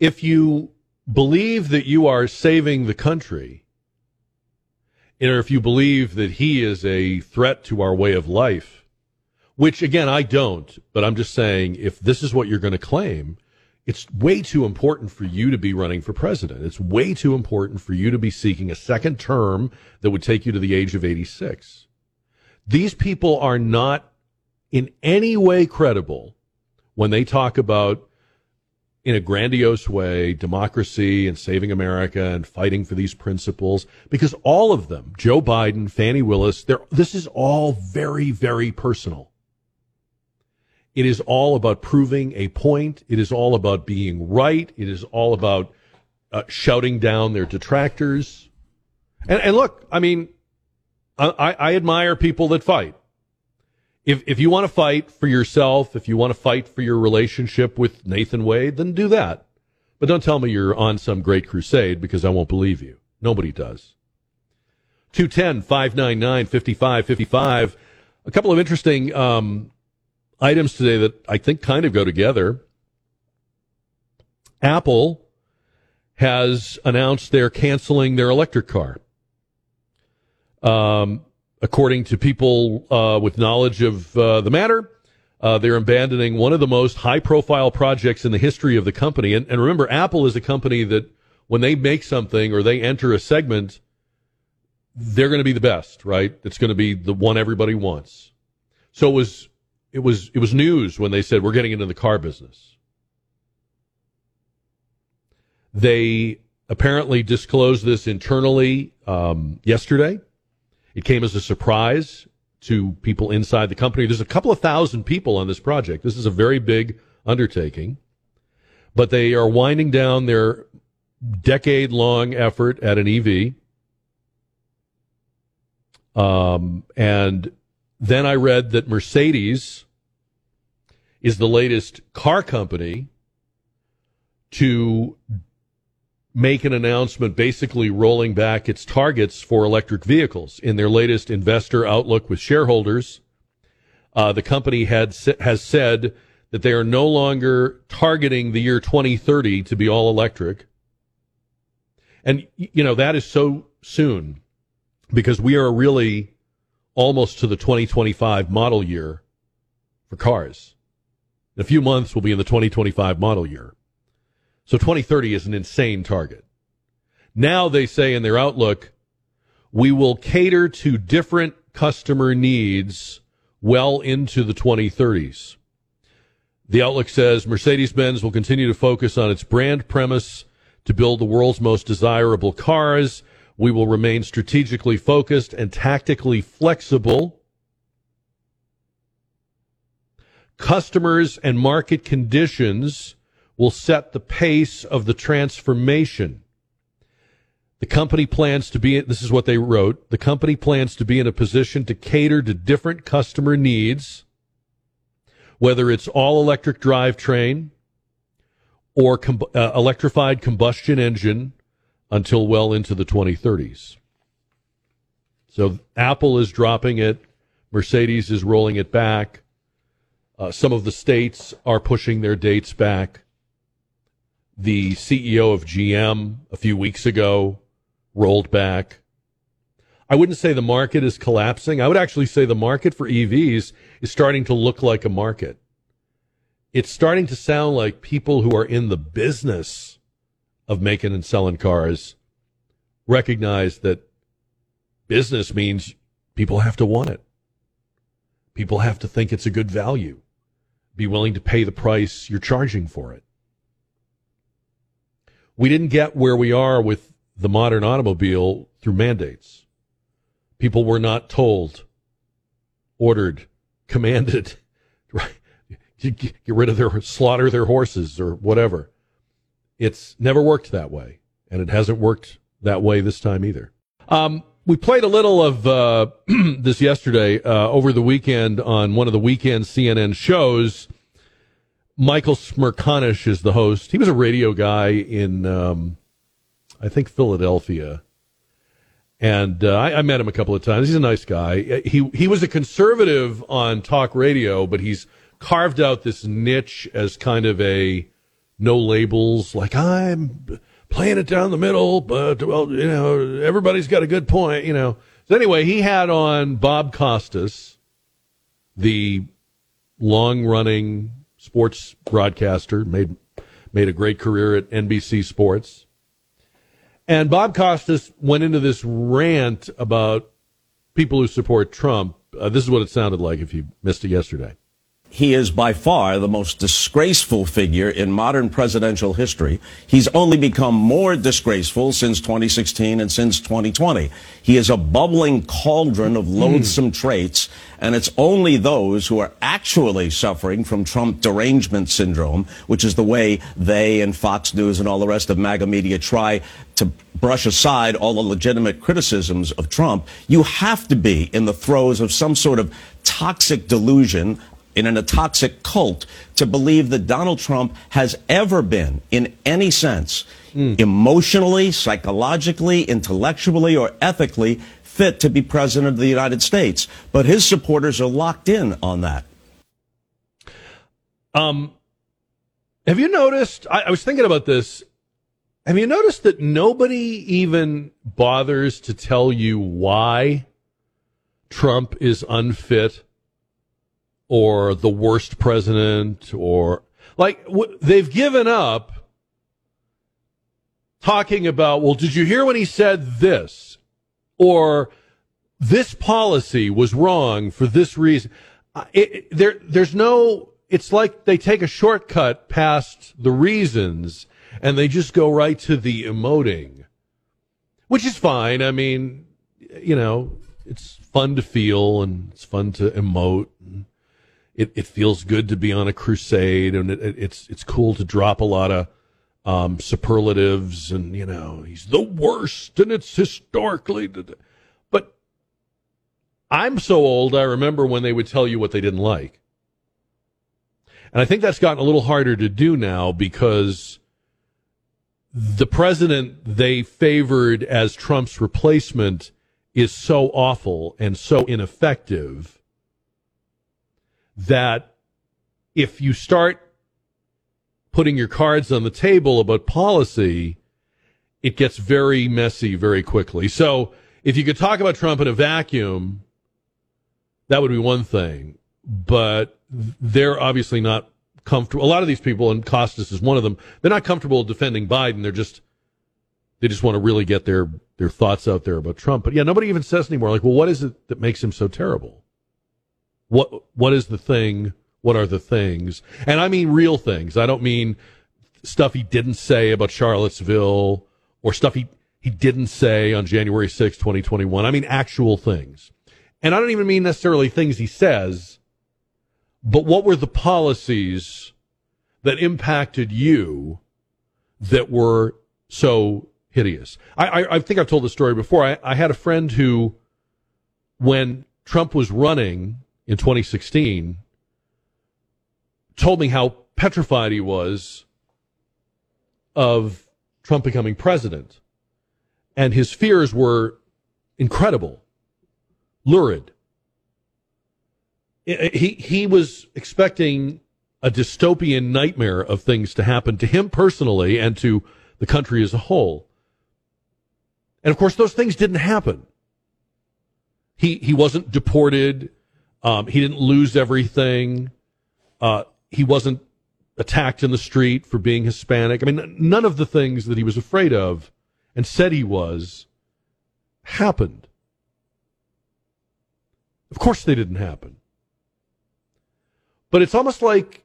if you believe that you are saving the country, or if you believe that he is a threat to our way of life, which again, I don't, but I'm just saying if this is what you're going to claim, it's way too important for you to be running for president. It's way too important for you to be seeking a second term that would take you to the age of 86. These people are not in any way credible when they talk about in a grandiose way democracy and saving America and fighting for these principles because all of them, Joe Biden, Fani Willis, this is all very, very personal. It is all about proving a point. It is all about being right. It is all about uh, shouting down their detractors. And, and look, I mean, I, I admire people that fight if if you want to fight for yourself, if you want to fight for your relationship with Nathan Wade, then do that. But don't tell me you're on some great crusade because I won't believe you. Nobody does. 210 599 5555. A couple of interesting um, items today that I think kind of go together. Apple has announced they're canceling their electric car. Um, according to people uh, with knowledge of uh, the matter. Uh, they're abandoning one of the most high profile projects in the history of the company. And, and, remember, Apple is a company that when they make something or they enter a segment, they're going to be the best, right? It's going to be the one everybody wants. So it was, it was, it was news when they said we're getting into the car business. They apparently disclosed this internally um, yesterday. It came as a surprise to people inside the company. There's a couple of thousand people on this project. This is a very big undertaking, but they are winding down their decade long effort at an EV. Um, and then I read that Mercedes is the latest car company to make an announcement basically rolling back its targets for electric vehicles. In their latest investor outlook with shareholders, uh, the company had has said that they are no longer targeting the year 2030 to be all electric. And, you know, that is so soon because we are really almost to the 2025 model year for cars. In a few months, we'll be in the 2025 model year. So 2030 is an insane target. Now they say in their outlook, we will cater to different customer needs well into the 2030s. The outlook says Mercedes Benz will continue to focus on its brand premise to build the world's most desirable cars. We will remain strategically focused and tactically flexible. Customers and market conditions will set the pace of the transformation. The company plans to be, this is what they wrote, the company plans to be in a position to cater to different customer needs, whether it's all electric drivetrain or com- uh, electrified combustion engine until well into the 2030s. So Apple is dropping it, Mercedes is rolling it back. Uh, some of the states are pushing their dates back. The CEO of GM a few weeks ago rolled back. I wouldn't say the market is collapsing. I would actually say the market for EVs is starting to look like a market. It's starting to sound like people who are in the business of making and selling cars recognize that business means people have to want it. People have to think it's a good value, be willing to pay the price you're charging for it. We didn't get where we are with the modern automobile through mandates. People were not told, ordered, commanded, right? Get rid of their, slaughter their horses or whatever. It's never worked that way. And it hasn't worked that way this time either. Um, we played a little of uh, this yesterday uh, over the weekend on one of the weekend CNN shows. Michael Smerconish is the host. He was a radio guy in, um, I think, Philadelphia, and uh, I, I, met him a couple of times. He's a nice guy. He he was a conservative on talk radio, but he's carved out this niche as kind of a no labels, like I'm playing it down the middle, but well, you know, everybody's got a good point, you know. So anyway, he had on Bob Costas, the long-running sports broadcaster, made made a great career at NBC Sports. And Bob Costas went into this rant about people who support Trump. Uh, this is what it sounded like if you missed it yesterday. He is by far the most disgraceful figure in modern presidential history. He's only become more disgraceful since 2016 and since 2020. He is a bubbling cauldron of loathsome mm. traits, and it's only those who are actually suffering from Trump derangement syndrome, which is the way they and Fox News and all the rest of MAGA media try to brush aside all the legitimate criticisms of Trump. You have to be in the throes of some sort of toxic delusion in a toxic cult to believe that Donald Trump has ever been, in any sense, mm. emotionally, psychologically, intellectually, or ethically fit to be president of the United States. But his supporters are locked in on that. Um, have you noticed? I, I was thinking about this. Have you noticed that nobody even bothers to tell you why Trump is unfit or the worst president or like they've given up talking about, well, did you hear when he said this? Or this policy was wrong for this reason. It, it, there, there's no, it's like they take a shortcut past the reasons and they just go right to the emoting, which is fine. I mean, you know, it's fun to feel and it's fun to emote. And, it, it feels good to be on a crusade, and it, it's it's cool to drop a lot of um, superlatives, and you know he's the worst, and it's historically. But I'm so old, I remember when they would tell you what they didn't like, and I think that's gotten a little harder to do now because the president they favored as Trump's replacement is so awful and so ineffective that if you start putting your cards on the table about policy, it gets very messy very quickly. So if you could talk about Trump in a vacuum, that would be one thing. But they're obviously not comfortable. A lot of these people, and Costas is one of them, they're not comfortable defending Biden. They're just they just want to really get their their thoughts out there about Trump. But yeah, nobody even says anymore. Like, well, what is it that makes him so terrible? What what is the thing? What are the things? And I mean real things. I don't mean stuff he didn't say about Charlottesville or stuff he he didn't say on January 6, 2021. I mean actual things. And I don't even mean necessarily things he says, but what were the policies that impacted you that were so hideous. I, I, I think I've told the story before. I, I had a friend who, when Trump was running in 2016, told me how petrified he was of Trump becoming president. And his fears were incredible, lurid. He, he was expecting a dystopian nightmare of things to happen to him personally and to the country as a whole. And of course, those things didn't happen. He, he wasn't deported. Um, he didn't lose everything. Uh, he wasn't attacked in the street for being Hispanic. I mean, none of the things that he was afraid of and said he was happened. Of course, they didn't happen. But it's almost like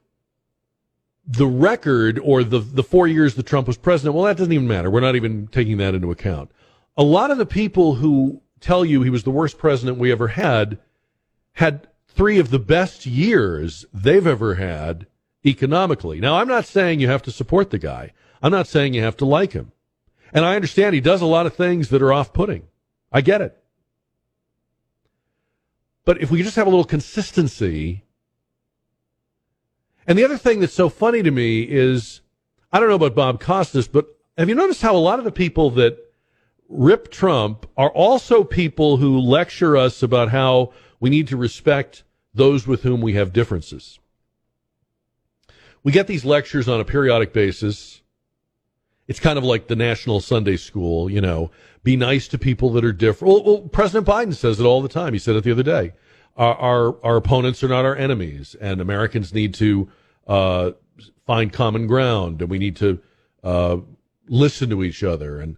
the record or the, the four years that Trump was president, well, that doesn't even matter. We're not even taking that into account. A lot of the people who tell you he was the worst president we ever had had three of the best years they've ever had economically. Now, I'm not saying you have to support the guy. I'm not saying you have to like him. And I understand he does a lot of things that are off putting. I get it. But if we just have a little consistency. And the other thing that's so funny to me is I don't know about Bob Costas, but have you noticed how a lot of the people that rip Trump are also people who lecture us about how we need to respect those with whom we have differences? We get these lectures on a periodic basis. It's kind of like the National Sunday School, you know, be nice to people that are different. Well, well President Biden says it all the time. He said it the other day. Our, our, our opponents are not our enemies, and Americans need to uh, find common ground, and we need to uh, listen to each other. And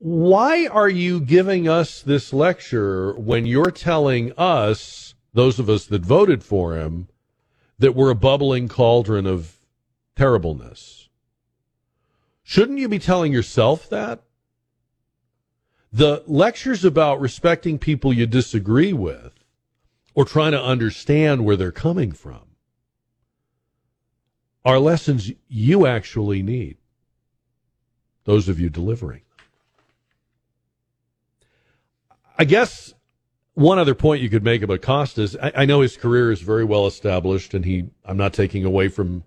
why are you giving us this lecture when you're telling us, those of us that voted for him, that we're a bubbling cauldron of terribleness. Shouldn't you be telling yourself that? The lectures about respecting people you disagree with or trying to understand where they're coming from are lessons you actually need. Those of you delivering. I guess one other point you could make about Costas, I, I, know his career is very well established, and he I'm not taking away from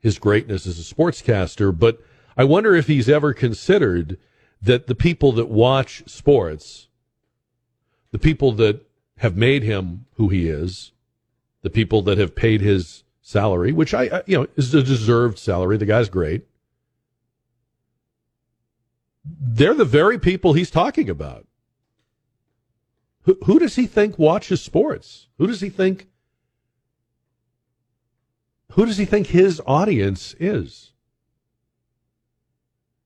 his greatness as a sportscaster, but I wonder if he's ever considered that the people that watch sports, the people that have made him who he is, the people that have paid his salary, which I, you know is a deserved salary. The guy's great. They're the very people he's talking about. Who, does he think watches sports? Who does he think? Who does he think his audience is?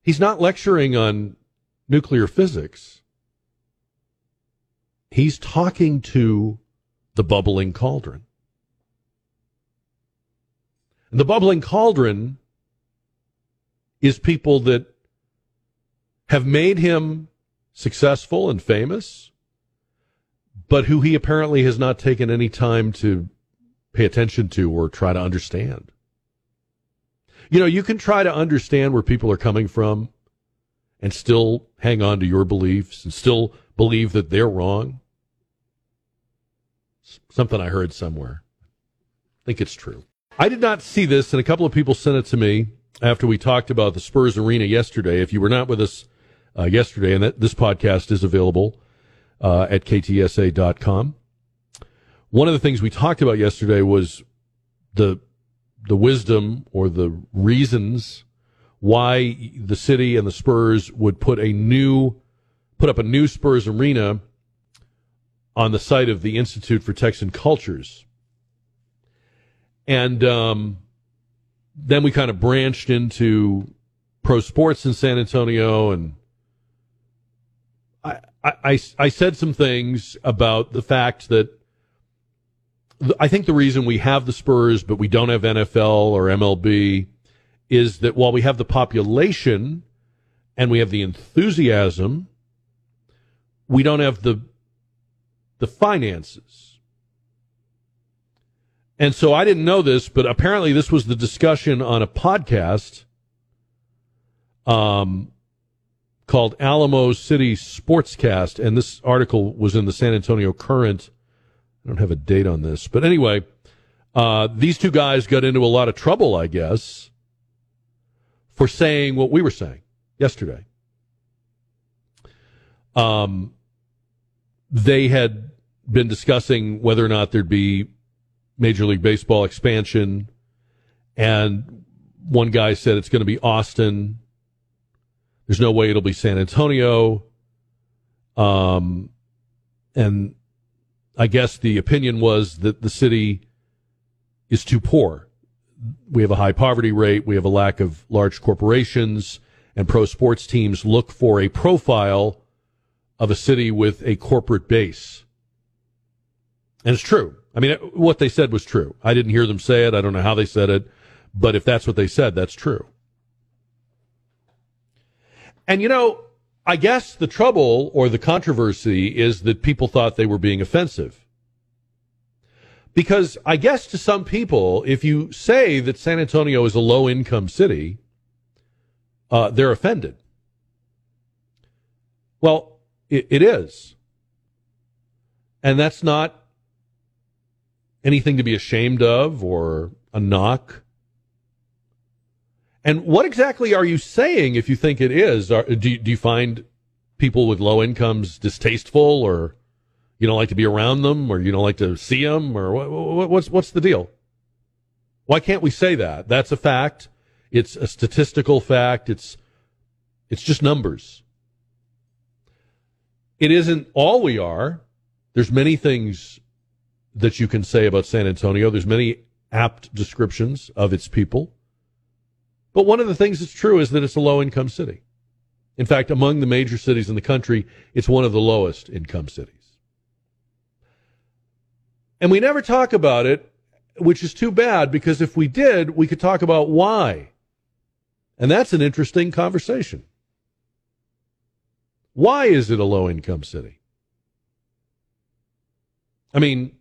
He's not lecturing on nuclear physics. He's talking to the bubbling cauldron. And the bubbling cauldron is people that have made him successful and famous, but who he apparently has not taken any time to pay attention to or try to understand. You know, you can try to understand where people are coming from and still hang on to your beliefs and still believe that they're wrong. Something I heard somewhere. I think it's true. I did not see this, and a couple of people sent it to me after we talked about the Spurs arena yesterday. If you were not with us uh, yesterday, and that, this podcast is available uh, at ktsa.com. One of the things we talked about yesterday was the the wisdom or the reasons why the city and the Spurs would put a new put up a new Spurs arena on the site of the Institute for Texan Cultures. And um, then we kind of branched into pro sports in San Antonio and I, I, said some things about the fact that I think the reason we have the Spurs, but we don't have NFL or MLB, is that while we have the population and we have the enthusiasm, we don't have the the finances. And so I didn't know this, but apparently this was the discussion on a podcast um, called Alamo City Sportscast, and this article was in the San Antonio Current. I don't have a date on this, but anyway, uh, these two guys got into a lot of trouble, I guess, for saying what we were saying yesterday. Um, they had been discussing whether or not there'd be Major League Baseball expansion, and one guy said it's going to be Austin. There's no way it'll be San Antonio. Um, and I guess the opinion was that the city is too poor. We have a high poverty rate. We have a lack of large corporations, and pro sports teams look for a profile of a city with a corporate base. And it's true. I mean, what they said was true. I didn't hear them say it. I don't know how they said it. But if that's what they said, that's true. And you know, I guess the trouble or the controversy is that people thought they were being offensive. Because I guess to some people, if you say that San Antonio is a low income city, uh, they're offended. Well, it, it is. And that's not anything to be ashamed of or a knock. And what exactly are you saying if you think it is? Are, do, do you find people with low incomes distasteful or you don't like to be around them or you don't like to see them or what, what, what's, what's the deal? Why can't we say that? That's a fact. It's a statistical fact. It's, it's just numbers. It isn't all we are. There's many things that you can say about San Antonio. There's many apt descriptions of its people. But one of the things that's true is that it's a low income city. In fact, among the major cities in the country, it's one of the lowest income cities. And we never talk about it, which is too bad because if we did, we could talk about why. And that's an interesting conversation. Why is it a low income city? I mean,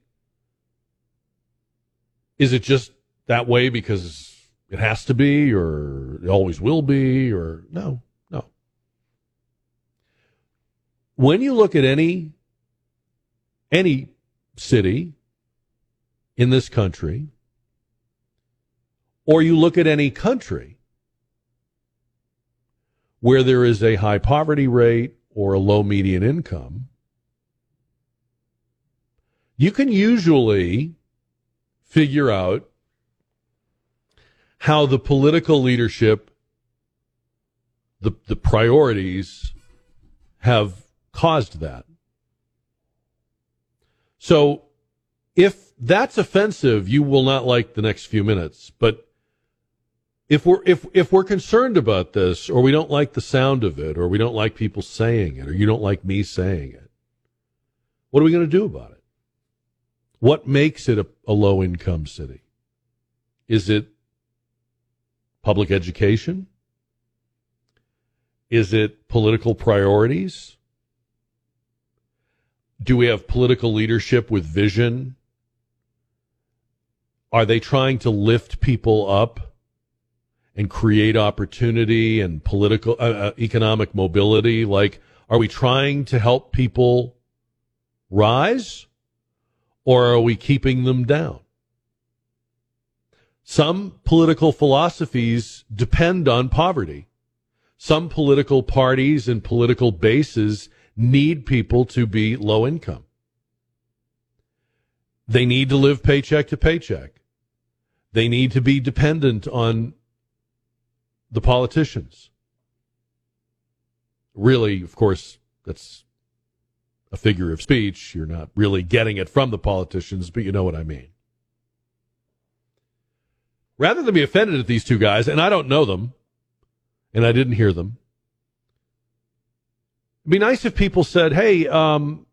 is it just that way because it has to be or it always will be or no, no. When you look at any any city in this country or you look at any country where there is a high poverty rate or a low median income, you can usually figure out how the political leadership, the, the priorities have caused that. So if that's offensive, you will not like the next few minutes. But if we're if if we're concerned about this, or we don't like the sound of it, or we don't like people saying it, or you don't like me saying it, what are we going to do about it? What makes it a, a low income city? Is it public education? Is it political priorities? Do we have political leadership with vision? Are they trying to lift people up and create opportunity and political, uh, uh, economic mobility? Like, are we trying to help people rise? or are we keeping them down? Some political philosophies depend on poverty. Some political parties and political bases need people to be low income. They need to live paycheck to paycheck. They need to be dependent on the politicians. Really, of course, that's a figure of speech. You're not really getting it from the politicians, but you know what I mean. Rather than be offended at these two guys, and I don't know them, and I didn't hear them, it'd be nice if people said, hey, um,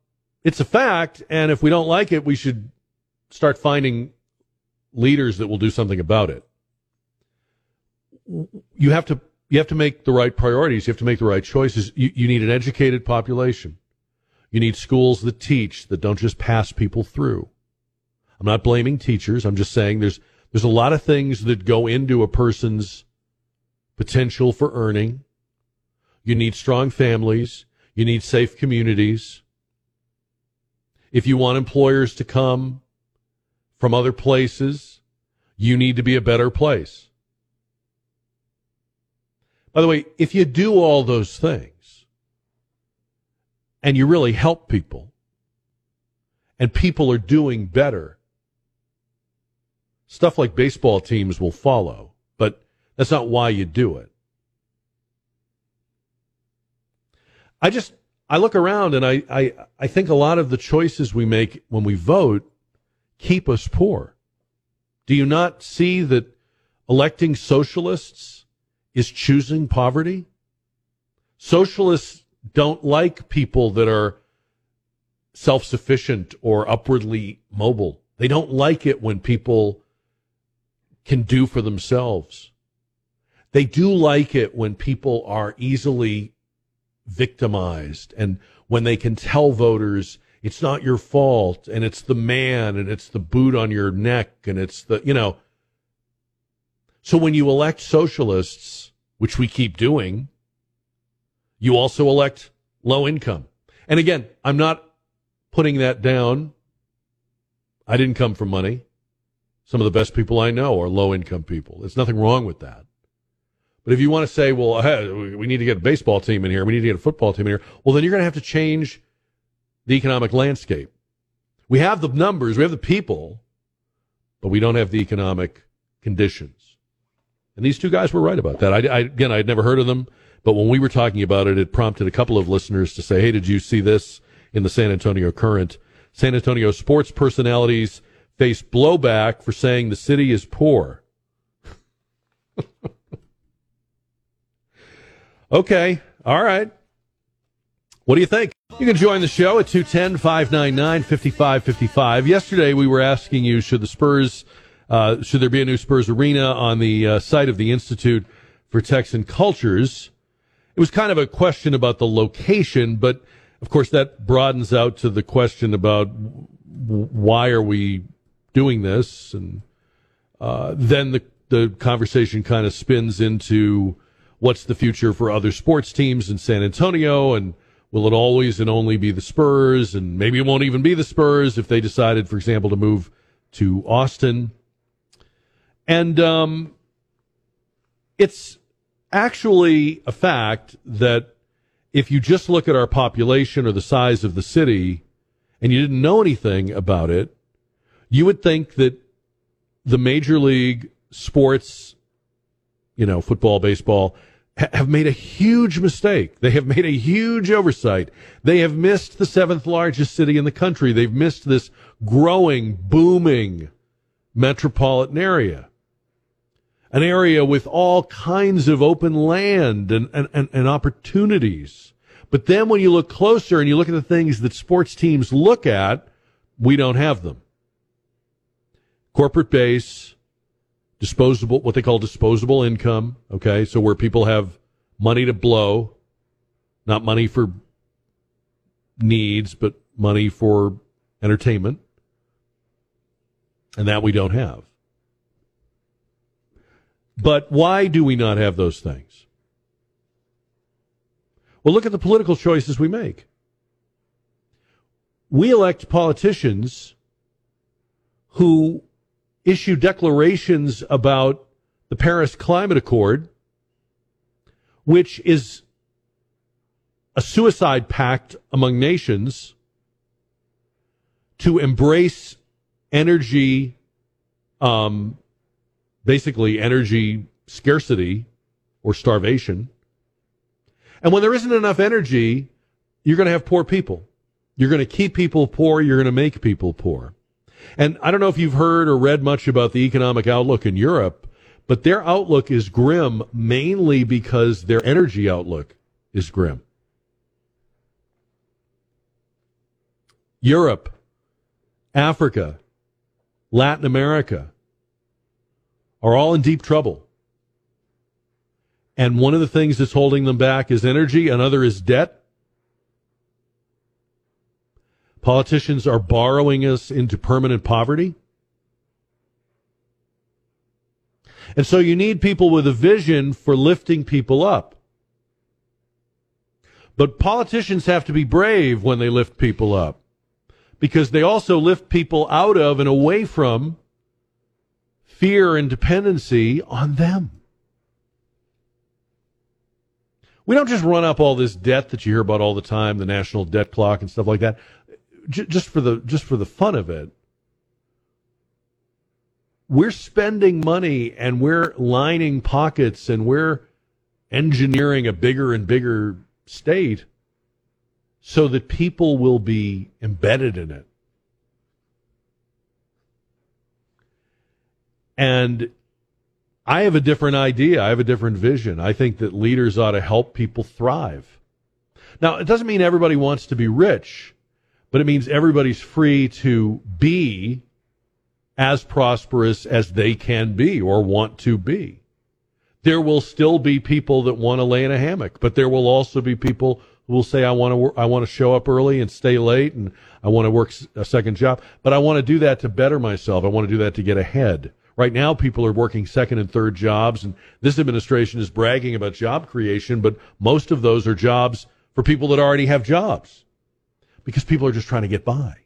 it's a fact, and if we don't like it, we should start finding leaders that will do something about it. You have to you have to make the right priorities. You have to make the right choices. You, you need an educated population. You need schools that teach, that don't just pass people through. I'm not blaming teachers. I'm just saying there's, there's a lot of things that go into a person's potential for earning You need strong families. You need safe communities. If you want employers to come from other places, you need to be a better place. By the way, if you do all those things and you really help people and people are doing better, stuff like baseball teams will follow, but that's not why you do it. I just I look around and I, I, I think a lot of the choices we make when we vote keep us poor. Do you not see that electing socialists is choosing poverty? Socialists don't like people that are self sufficient or upwardly mobile. They don't like it when people can do for themselves. They do like it when people are easily victimized and when they can tell voters it's not your fault and it's the man and it's the boot on your neck and it's the you know. So when you elect socialists which we keep doing you also elect low income. And again i'm not putting that down. I didn't come from money some of the best people i know are low income people there's nothing wrong with that but if you want to say, well, hey, we need to get a baseball team in here, we need to get a football team in here, well, then you're going to have to change the economic landscape. We have the numbers, we have the people, but we don't have the economic conditions. And these two guys were right about that. I, I, again, I had never heard of them, but when we were talking about it, it prompted a couple of listeners to say, hey, did you see this in the San Antonio Current? San Antonio sports personalities face blowback for saying the city is poor. Okay. All right. What do you think? You can join the show at 210 599 5555. Yesterday, we were asking you should the Spurs, uh, should there be a new Spurs arena on the uh, site of the Institute for Texan Cultures? It was kind of a question about the location, but of course, that broadens out to the question about why are we doing this? And uh, then the, the conversation kind of spins into what's the future for other sports teams in San Antonio and will it always and only be the Spurs and maybe it won't even be the Spurs if they decided for example to move to Austin and um, it's actually a fact that if you just look at our population or the size of the city and you didn't know anything about it you would think that the major league sports you know football baseball have made a huge mistake. They have made a huge oversight. They have missed the seventh largest city in the country. They've missed this growing, booming metropolitan area. An area with all kinds of open land and, and, and, and opportunities. But then when you look closer and you look at the things that sports teams look at, we don't have them. Corporate base, disposable, what they call disposable income. Okay. So where people have money to blow, not money for needs, but money for entertainment. And that we don't have. But why do we not have those things? Well, look at the political choices we make. We elect politicians who issue declarations about the Paris Climate Accord, which is a suicide pact among nations to embrace energy, um, basically energy scarcity or starvation. And when there isn't enough energy, you're going to have poor people. You're going to keep people poor. You're going to make people poor. And I don't know if you've heard or read much about the economic outlook in Europe, but their outlook is grim mainly because their energy outlook is grim. Europe, Africa, Latin America are all in deep trouble. And one of the things that's holding them back is energy, another is debt, Politicians are borrowing us into permanent poverty. And so you need people with a vision for lifting people up. But politicians have to be brave when they lift people up because they also lift people out of and away from fear and dependency on them. We don't just run up all this debt that you hear about all the time, the national debt clock and stuff like that, j- just for the just for the fun of it. We're spending money and we're lining pockets and we're engineering a bigger and bigger state so that people will be embedded in it. And I have a different idea. I have a different vision. I think that leaders ought to help people thrive. Now, it doesn't mean everybody wants to be rich, but it means everybody's free to be as prosperous as they can be or want to be. There will still be people that want to lay in a hammock, but there will also be people who will say, I want to, I want to show up early and stay late and I want to work a second job, but I want to do that to better myself. I want to do that to get ahead. Right now, people are working second and third jobs, and this administration is bragging about job creation, but most of those are jobs for people that already have jobs because people are just trying to get by.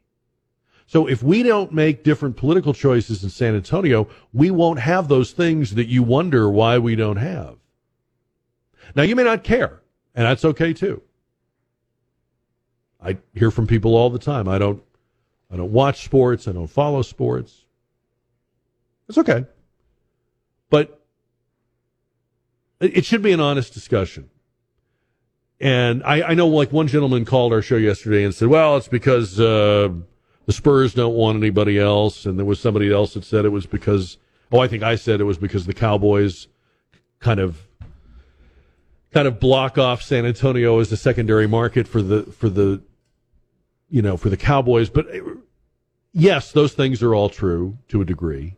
So if we don't make different political choices in San Antonio, we won't have those things that you wonder why we don't have. Now, you may not care, and that's okay too. I hear from people all the time. I don't, I don't watch sports. I don't follow sports. It's okay. But it should be an honest discussion. And I, I know, like, one gentleman called our show yesterday and said, well, it's because uh, the Spurs don't want anybody else. And there was somebody else that said it was because, oh, I think I said it was because the Cowboys kind of kind of block off San Antonio as the secondary market for the for the you know for the Cowboys. But yes, those things are all true to a degree.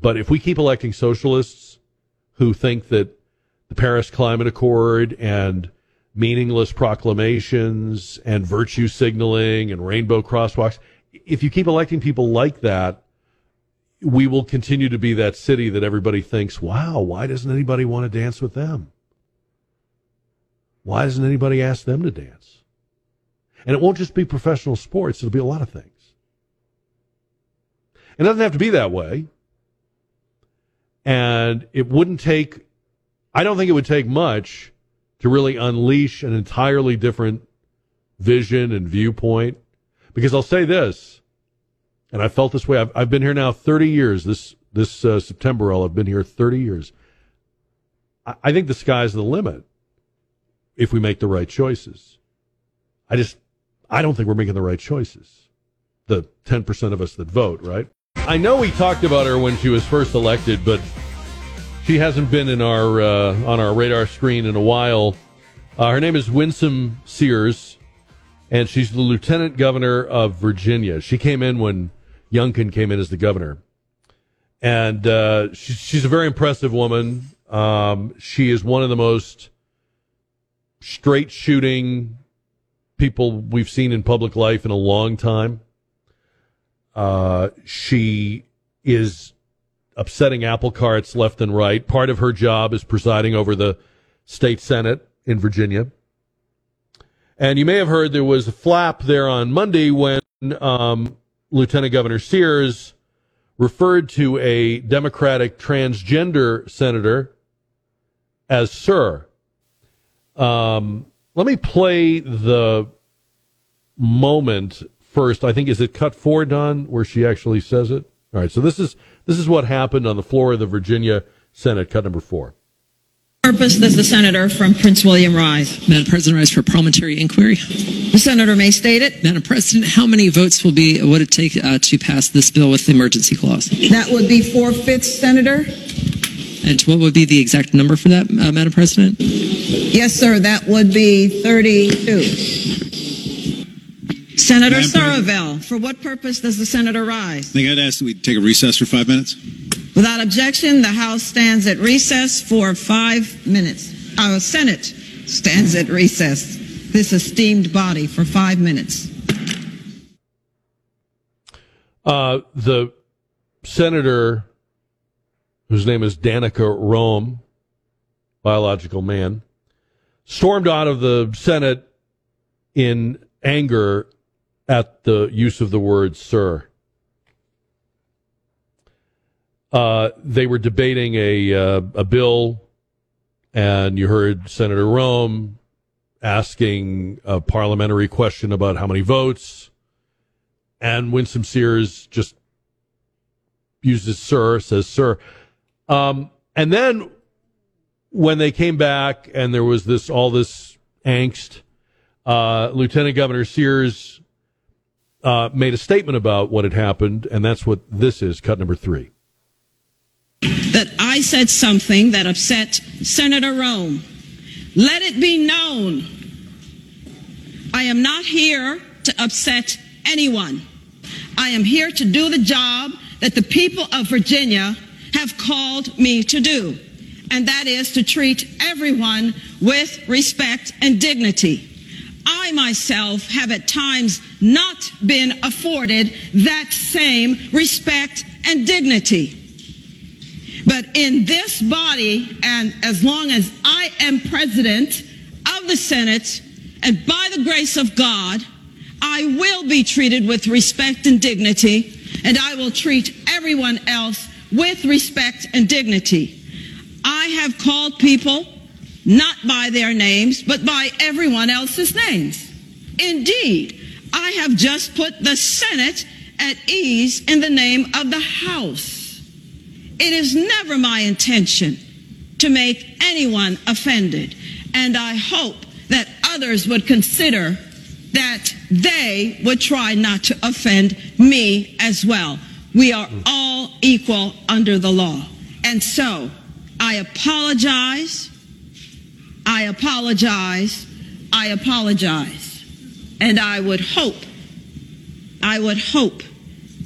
But if we keep electing socialists who think that the Paris Climate Accord and meaningless proclamations and virtue signaling and rainbow crosswalks, if you keep electing people like that, we will continue to be that city that everybody thinks, wow, why doesn't anybody want to dance with them? Why doesn't anybody ask them to dance? And it won't just be professional sports, it'll be a lot of things. It doesn't have to be that way. And it wouldn't take, I don't think it would take much to really unleash an entirely different vision and viewpoint. Because I'll say this, and I felt this way. I've, I've been here now 30 years. This, this uh, September, I'll have been here 30 years. I, I think the sky's the limit if we make the right choices. I just, I don't think we're making the right choices. The 10% of us that vote, right? I know we talked about her when she was first elected, but she hasn't been in our uh, on our radar screen in a while. Uh, her name is Winsome Sears, and she's the lieutenant governor of Virginia. She came in when Youngkin came in as the governor, and uh, she, she's a very impressive woman. Um, she is one of the most straight shooting people we've seen in public life in a long time. Uh, she is upsetting apple carts left and right. Part of her job is presiding over the state senate in Virginia. And you may have heard there was a flap there on Monday when um, Lieutenant Governor Sears referred to a Democratic transgender senator as Sir. Um, let me play the moment first. I think is it cut four, Don, where she actually says it. All right, so this is this is what happened on the floor of the Virginia Senate, cut number four. Purpose does the senator from Prince William rise? Madam President, rise for parliamentary inquiry. The senator may state it. Madam President, how many votes will be would it take uh, to pass this bill with the emergency clause? That would be four fifths, Senator. And what would be the exact number for that, uh, Madam President? Yes, sir. That would be thirty-two. Senator Surovell, for what purpose does the senator rise? I think I'd ask that we take a recess for five minutes. Without objection, the House stands at recess for five minutes. Our Senate stands at recess, this esteemed body, for five minutes. Uh, the senator, whose name is Danica Roem, biological man, stormed out of the Senate in anger at the use of the word sir. Uh, they were debating a uh, a bill, and you heard Senator Roem asking a parliamentary question about how many votes, and Winsome Sears just uses "sir," says "sir," um, and then when they came back and there was this all this angst, uh, Lieutenant Governor Sears uh, made a statement about what had happened, and that's what this is. Cut number three. that I said something that upset Senator Roem. Let it be known I am not here to upset anyone. I am here to do the job that the people of Virginia have called me to do, and that is to treat everyone with respect and dignity. I myself have at times not been afforded that same respect and dignity. But in this body, and as long as I am president of the Senate, and by the grace of God, I will be treated with respect and dignity, and I will treat everyone else with respect and dignity. I have called people not by their names, but by everyone else's names. Indeed, I have just put the Senate at ease in the name of the House. It is never my intention to make anyone offended, and I hope that others would consider that they would try not to offend me as well. We are all equal under the law. And so I apologize. I apologize. I apologize. And I would hope, I would hope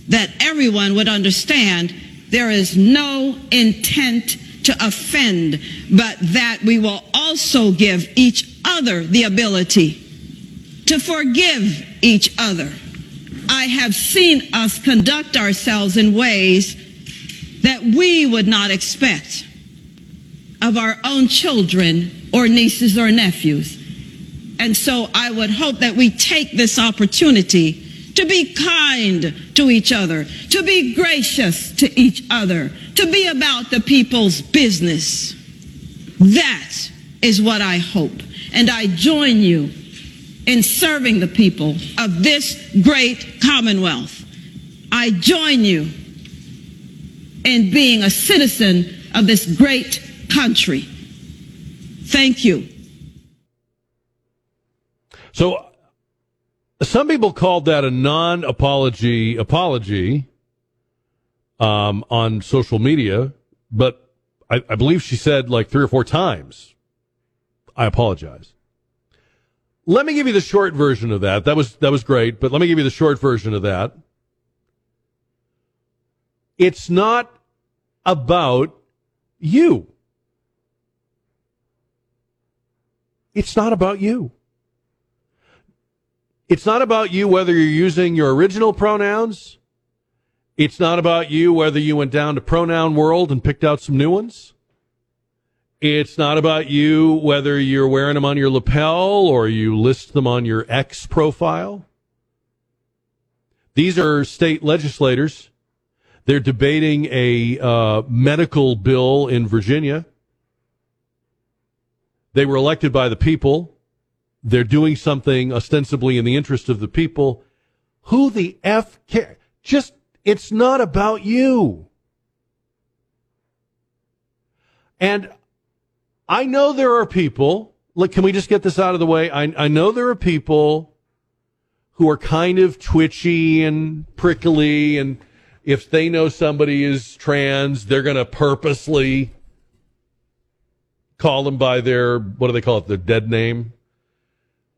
that everyone would understand there is no intent to offend, but that we will also give each other the ability to forgive each other. I have seen us conduct ourselves in ways that we would not expect of our own children or nieces or nephews. And so I would hope that we take this opportunity to be kind to each other, to be gracious to each other, to be about the people's business. That is what I hope. And I join you in serving the people of this great commonwealth. I join you in being a citizen of this great country. Thank you. So some people called that a non-apology apology um, on social media, but I, I believe she said like three or four times, "I apologize." Let me give you the short version of that. That was that was great, but let me give you the short version of that. It's not about you. It's not about you. It's not about you whether you're using your original pronouns. It's not about you whether you went down to pronoun world and picked out some new ones. It's not about you whether you're wearing them on your lapel or you list them on your X profile. These are state legislators. They're debating a uh, medical bill in Virginia. They were elected by the people. They're doing something ostensibly in the interest of the people. Who the F care? Just, it's not about you. And I know there are people, look, can we just get this out of the way? I, I know there are people who are kind of twitchy and prickly and if they know somebody is trans, they're going to purposely call them by their, what do they call it, their dead name.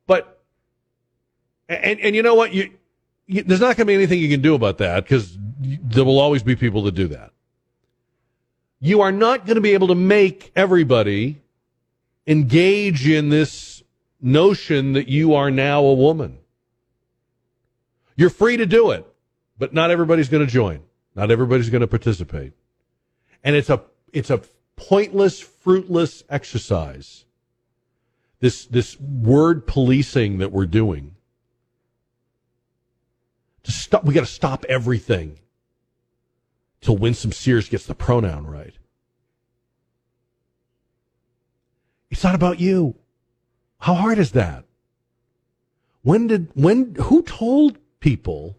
But, and, and you know what? You, you there's not going to be anything you can do about that because there will always be people that do that. You are not going to be able to make everybody engage in this notion that you are now a woman. You're free to do it, but not everybody's going to join. Not everybody's going to participate. And it's a, it's a pointless, fruitless exercise. This this word policing that we're doing. To stop, we got to stop everything till Winsome Sears gets the pronoun right. It's not about you. How hard is that? When did when who told people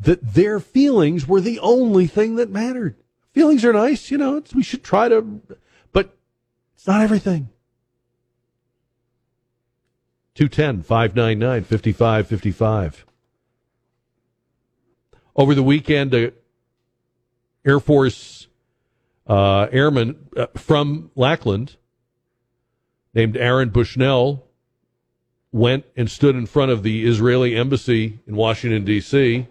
that their feelings were the only thing that mattered? Feelings are nice, you know, we should try to but it's not everything. 210 599 5555. Over the weekend, uh, Air Force uh, airman uh, from Lackland named Aaron Bushnell went and stood in front of the Israeli embassy in Washington, D.C.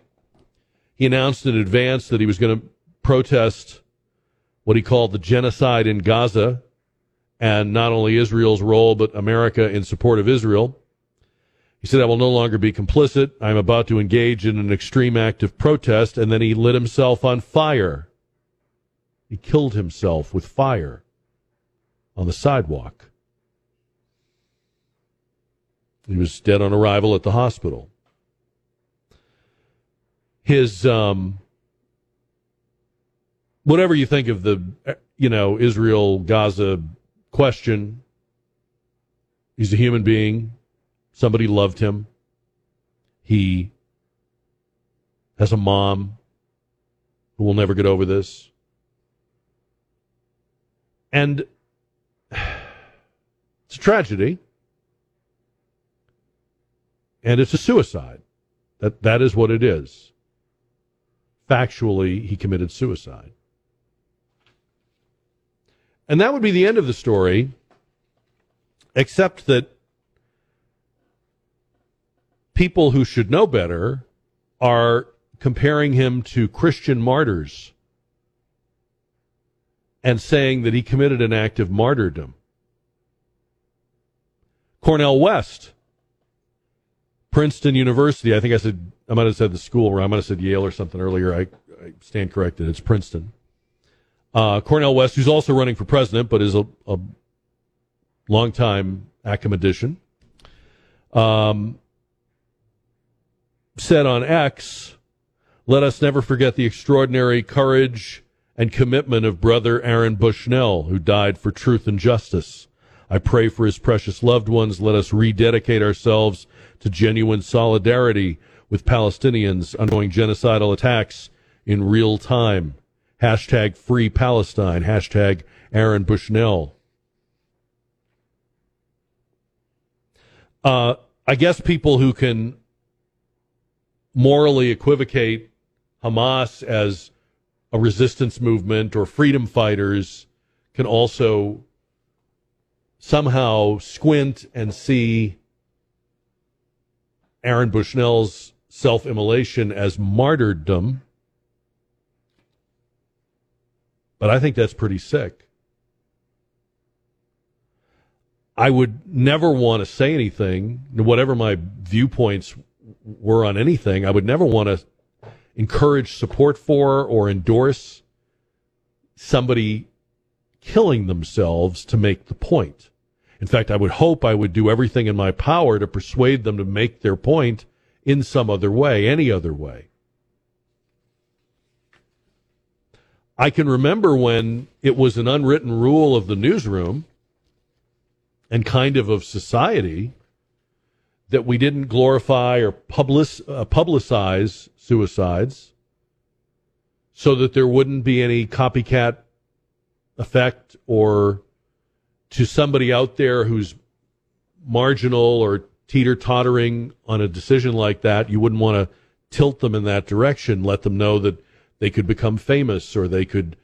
He announced in advance that he was going to protest what he called the genocide in Gaza and not only Israel's role, but America in support of Israel. He said, I will no longer be complicit. I'm about to engage in an extreme act of protest. And then he lit himself on fire. He killed himself with fire on the sidewalk. He was dead on arrival at the hospital. His, um, whatever you think of the, you know, Israel Gaza question, he's a human being. Somebody loved him. He has a mom who will never get over this. And it's a tragedy. And it's a suicide. That that is what it is. Factually, he committed suicide. And that would be the end of the story, except that people who should know better are comparing him to Christian martyrs and saying that he committed an act of martyrdom. Cornel West, Princeton University, I think I said, I might have said the school, or I might have said Yale or something earlier. I, I stand corrected. It's Princeton. Uh, Cornel West, who's also running for president, but is a, a longtime academician, um, said on X, let us never forget the extraordinary courage and commitment of brother Aaron Bushnell, who died for truth and justice. I pray for his precious loved ones. Let us rededicate ourselves to genuine solidarity with Palestinians undergoing genocidal attacks in real time. Hashtag free Palestine. Hashtag Aaron Bushnell. Uh, I guess people who can morally equivocate Hamas as a resistance movement or freedom fighters can also somehow squint and see Aaron Bushnell's self immolation as martyrdom. But I think that's pretty sick. I would never want to say anything, whatever my viewpoints were on anything. I would never want to encourage support for or endorse somebody killing themselves to make the point. In fact, I would hope I would do everything in my power to persuade them to make their point in some other way, any other way. I can remember when it was an unwritten rule of the newsroom and kind of of society that we didn't glorify or uh, publicize suicides so that there wouldn't be any copycat effect or to somebody out there who's marginal or teeter tottering on a decision like that, you wouldn't want to tilt them in that direction, let them know that they could become famous or they could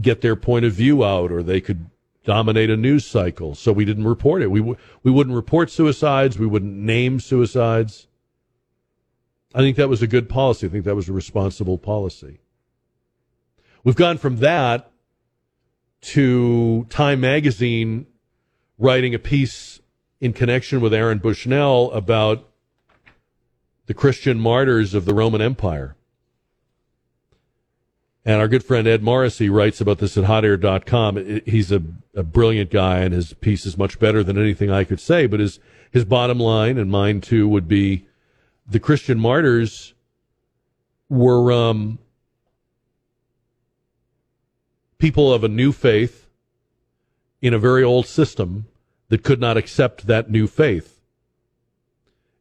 get their point of view out or they could dominate a news cycle. So we didn't report it. We, w- we wouldn't report suicides. We wouldn't name suicides. I think that was a good policy. I think that was a responsible policy. We've gone from that to Time Magazine writing a piece in connection with Aaron Bushnell about the Christian martyrs of the Roman Empire. And our good friend Ed Morrissey writes about this at hotair.com. He's a, a brilliant guy, and his piece is much better than anything I could say. But his, his bottom line, and mine too, would be the Christian martyrs were um, people of a new faith in a very old system that could not accept that new faith.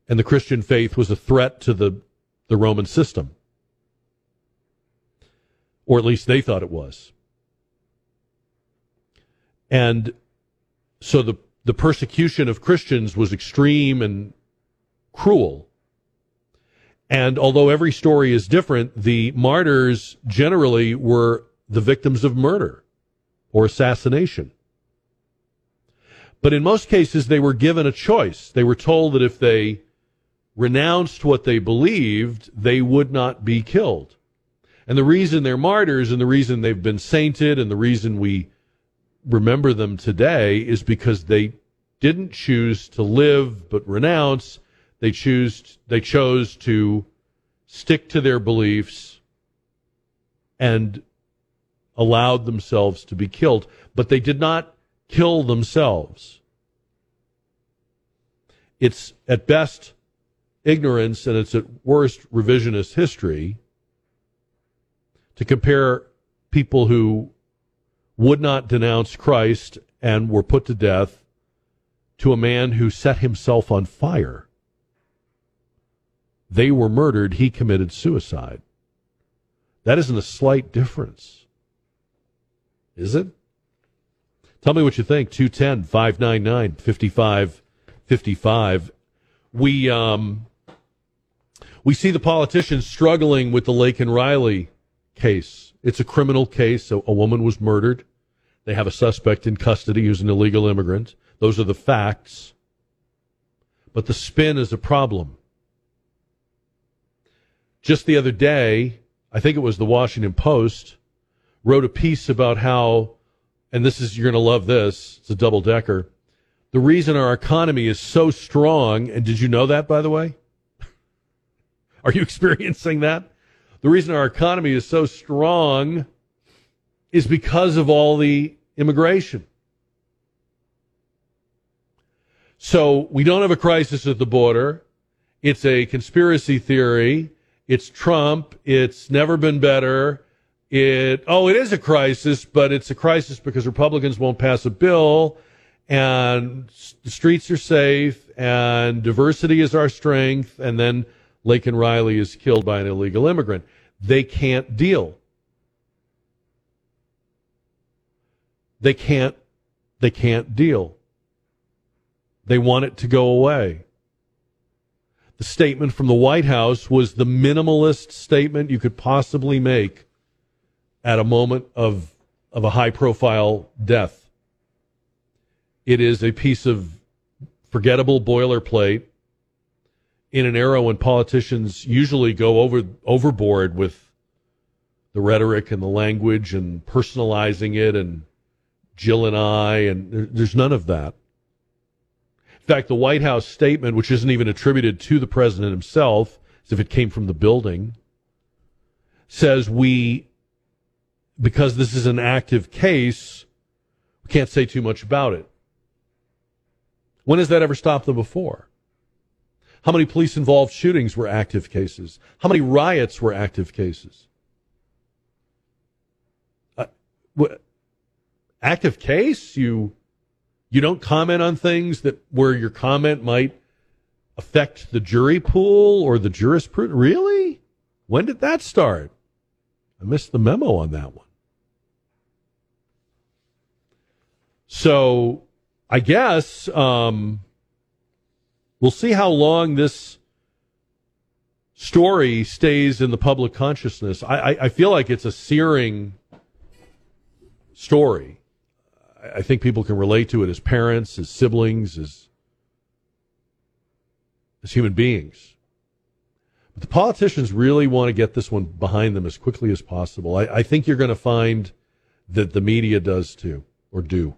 And the Christian faith was a threat to the, the Roman system. Or at least they thought it was. And so the, the persecution of Christians was extreme and cruel. And although every story is different, the martyrs generally were the victims of murder or assassination. But in most cases, they were given a choice. They were told that if they renounced what they believed, they would not be killed. And the reason they're martyrs and the reason they've been sainted and the reason we remember them today is because they didn't choose to live but renounce. They choose they chose to stick to their beliefs and allowed themselves to be killed, but they did not kill themselves. It's at best ignorance and it's at worst revisionist history to compare people who would not denounce Christ and were put to death to a man who set himself on fire. They were murdered, he committed suicide. That isn't a slight difference. Is it? Tell me what you think. 210 599 5555. We, um, we see the politicians struggling with the Laken Riley case. It's a criminal case. A, a woman was murdered. They have a suspect in custody who's an illegal immigrant. Those are the facts. But the spin is a problem. Just the other day, I think it was the Washington Post, wrote a piece about how, and this is, you're going to love this, it's a double decker. The reason our economy is so strong, and did you know that, by the way? Are you experiencing that? The reason our economy is so strong is because of all the immigration. So we don't have a crisis at the border. It's a conspiracy theory. It's Trump. It's never been better. It, oh, it is a crisis, but it's a crisis because Republicans won't pass a bill and the streets are safe and diversity is our strength. And then Laken Riley is killed by an illegal immigrant. They can't deal. They can't, they can't deal. They want it to go away. The statement from the White House was the minimalist statement you could possibly make at a moment of, of a high profile death. It is a piece of forgettable boilerplate in an era when politicians usually go over overboard with the rhetoric and the language and personalizing it and Jill and I, and there, there's none of that. In fact, the White House statement, which isn't even attributed to the president himself, as if it came from the building, says we, because this is an active case, we can't say too much about it. When has that ever stopped them before? How many police involved shootings were active cases? How many riots were active cases? Uh, active case? You you don't comment on things that where your comment might affect the jury pool or the jurisprudence. Really? When did that start? I missed the memo on that one. So I guess um, we'll see how long this story stays in the public consciousness. I, I, I feel like it's a searing story. I think people can relate to it as parents, as siblings, as as human beings. But the politicians really want to get this one behind them as quickly as possible. I, I think you're going to find that the media does too, or do.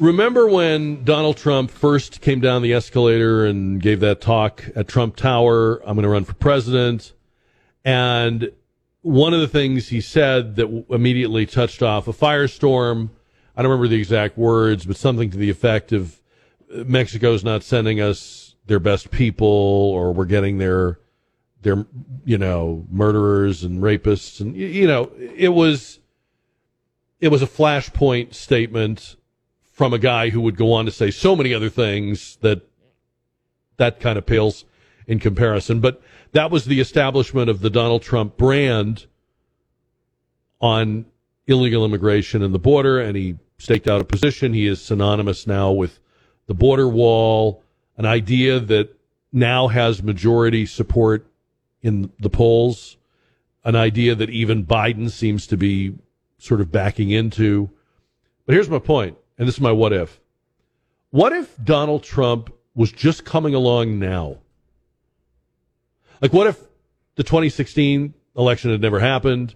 Remember when Donald Trump first came down the escalator and gave that talk at Trump Tower? I'm going to run for president. And one of the things he said that immediately touched off a firestorm. I don't remember the exact words, but something to the effect of Mexico's not sending us their best people, or we're getting their their you know murderers and rapists, and you know it was it was a flashpoint statement from a guy who would go on to say so many other things that that kind of pales in comparison. But that was the establishment of the Donald Trump brand on illegal immigration and the border, and he staked out a position. He is synonymous now with the border wall, an idea that now has majority support in the polls, an idea that even Biden seems to be sort of backing into. But here's my point, and this is my what if. What if Donald Trump was just coming along now? Like, what if the 2016 election had never happened?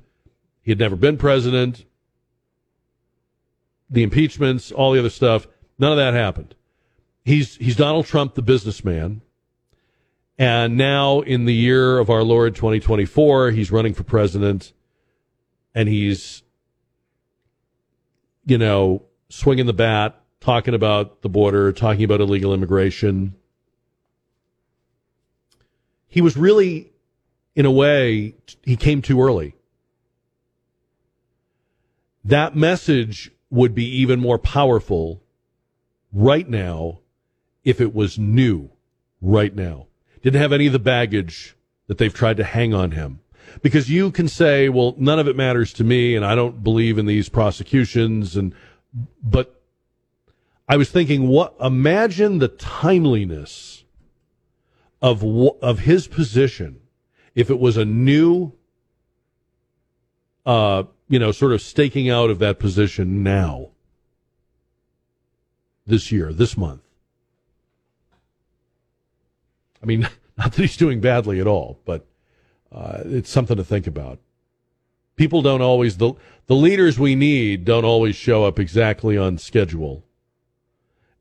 He had never been president. The impeachments, all the other stuff, none of that happened. He's he's Donald Trump, the businessman, and now in the year of our Lord 2024, he's running for president, and he's, you know, swinging the bat, talking about the border, talking about illegal immigration he was really, in a way, he came too early. That message would be even more powerful right now if it was new right now. Didn't have any of the baggage that they've tried to hang on him. Because you can say, well, none of it matters to me and I don't believe in these prosecutions and, but I was thinking, what, imagine the timeliness of of his position if it was a new uh you know sort of staking out of that position now this year this month. I mean not that he's doing badly at all but uh, it's something to think about people don't always the the leaders we need don't always show up exactly on schedule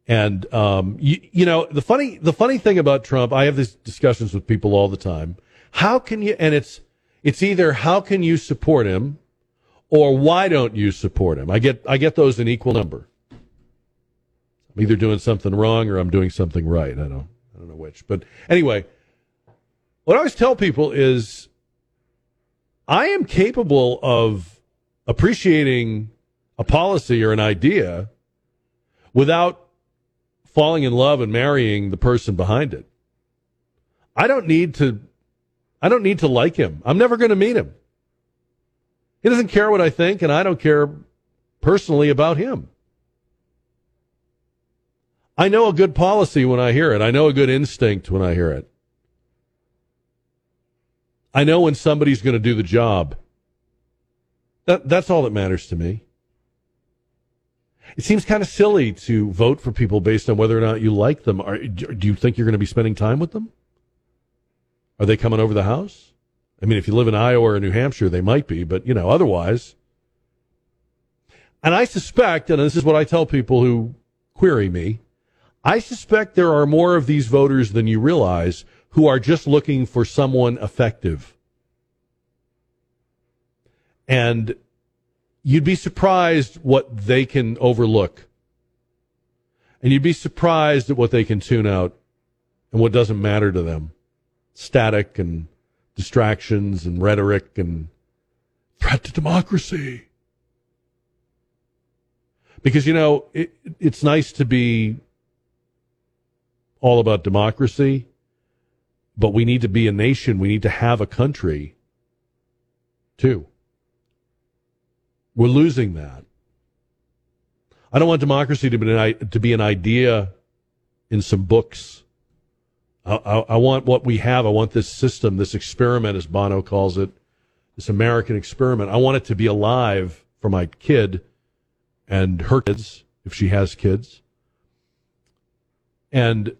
and um, you, you know the funny the funny thing about Trump, I have these discussions with people all the time. How can you? And it's it's either how can you support him, or why don't you support him? I get I get those in equal number. I'm either doing something wrong or I'm doing something right. I don't I don't know which. But anyway, what I always tell people is, I am capable of appreciating a policy or an idea without falling in love and marrying the person behind it. I don't need to I don't need to like him. I'm never going to meet him. He doesn't care what I think and I don't care personally about him. I know a good policy when I hear it. I know a good instinct when I hear it. I know when somebody's going to do the job. That, that's all that matters to me it seems kind of silly to vote for people based on whether or not you like them. Are, do you think you're going to be spending time with them? Are they coming over the house? I mean, if you live in Iowa or New Hampshire, they might be, but you know, otherwise. And I suspect, and this is what I tell people who query me, I suspect there are more of these voters than you realize who are just looking for someone effective. And you'd be surprised what they can overlook. And you'd be surprised at what they can tune out and what doesn't matter to them. Static and distractions and rhetoric and threat to democracy. Because, you know, it, it's nice to be all about democracy, but we need to be a nation. We need to have a country, too. We're losing that. I don't want democracy to be an, to be an idea in some books. I, I, I, want what we have. I want this system, this experiment, as Bono calls it, this American experiment. I want it to be alive for my kid and her kids, if she has kids. And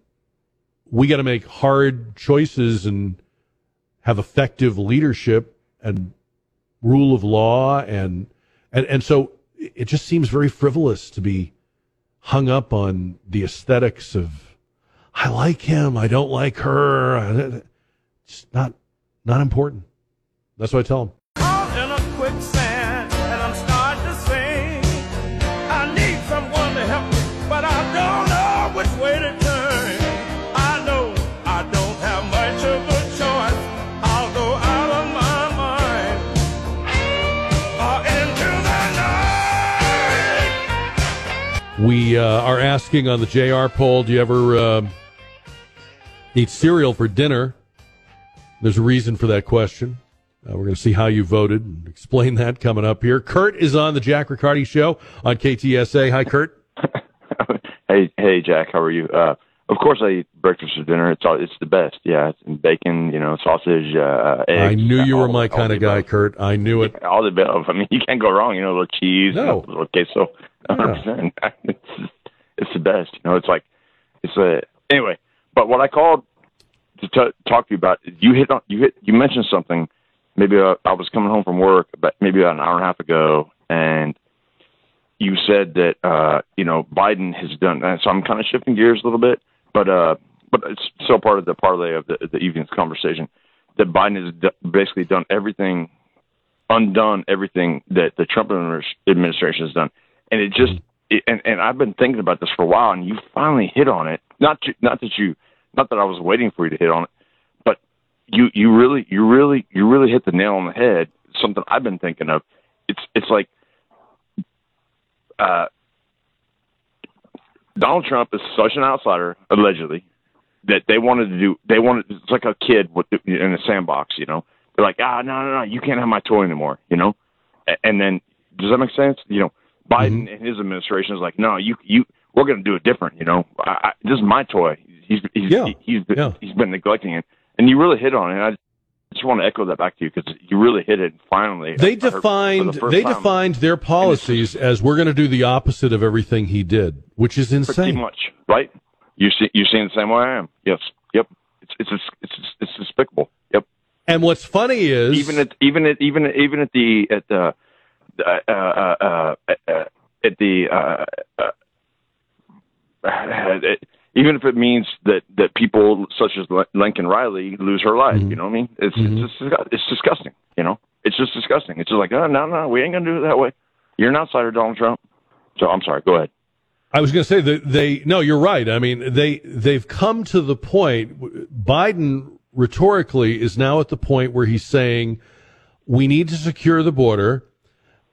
we got to make hard choices and have effective leadership and rule of law and and and so it just seems very frivolous to be hung up on the aesthetics of I like him, I don't like her. It's not not important. That's what I tell them. Uh, are asking on the JR poll do you ever uh, eat cereal for dinner? There's a reason for that question. Uh, we're going to see how you voted and explain that coming up here. Kurt is on the Jack Riccardi Show on KTSA. Hi, Kurt. Hey, hey, Jack. How are you? Uh, of course, I eat breakfast for dinner. It's all, it's the best. Yeah, it's bacon, you know, sausage, uh, eggs. I knew you all- were my all kind the of guy, above. Kurt. I knew it. All the above. I mean, you can't go wrong. You know, a little cheese, No. a little queso. Hundred percent. It's it's the best. You know, it's like it's a anyway. But what I called to t- talk to you about, you hit on you hit you mentioned something. Maybe uh, I was coming home from work, but maybe about an hour and a half ago, and you said that uh, you know Biden has done. And so I'm kind of shifting gears a little bit, but uh, but it's still part of the parlay of the, the evening's conversation. That Biden has d- basically done everything, undone everything that the Trump administration has done, and it just it, and and I've been thinking about this for a while, and you finally hit on it. Not to, not that you, not that I was waiting for you to hit on it, but you you really you really you really hit the nail on the head. Something I've been thinking of. It's it's like uh, Donald Trump is such an outsider, allegedly, that they wanted to do. They wanted. It's like a kid with in a sandbox. You know, they're like, ah, no, no, no, you can't have my toy anymore. You know, and then does that make sense? You know, Biden and his administration is like, no, you you we're going to do it different. You know, I, I, this is my toy. He's he's Yeah. he's been, he's been neglecting it, and you really hit on it. I just want to echo that back to you because you really hit it finally. They I for the defined they time. defined their policies as we're going to do the opposite of everything he did, which is insane. pretty much, right? You see, you seeing the same way I am. Yes, yep. It's it's it's it's it's despicable. Yep. And what's funny is even at even at even at, even at the at the uh, uh, uh, uh, at the uh, uh, even if it means that that people such as Laken Riley lose her life, mm-hmm. you know what I mean? It's it's mm-hmm. just, it's disgusting. You know, it's just disgusting. It's just like, oh no, no, we ain't gonna do it that way. You're an outsider, Donald Trump. So I'm sorry. Go ahead. I was going to say that they no, you're right. I mean, they they've come to the point. Biden rhetorically is now at the point where he's saying, "We need to secure the border,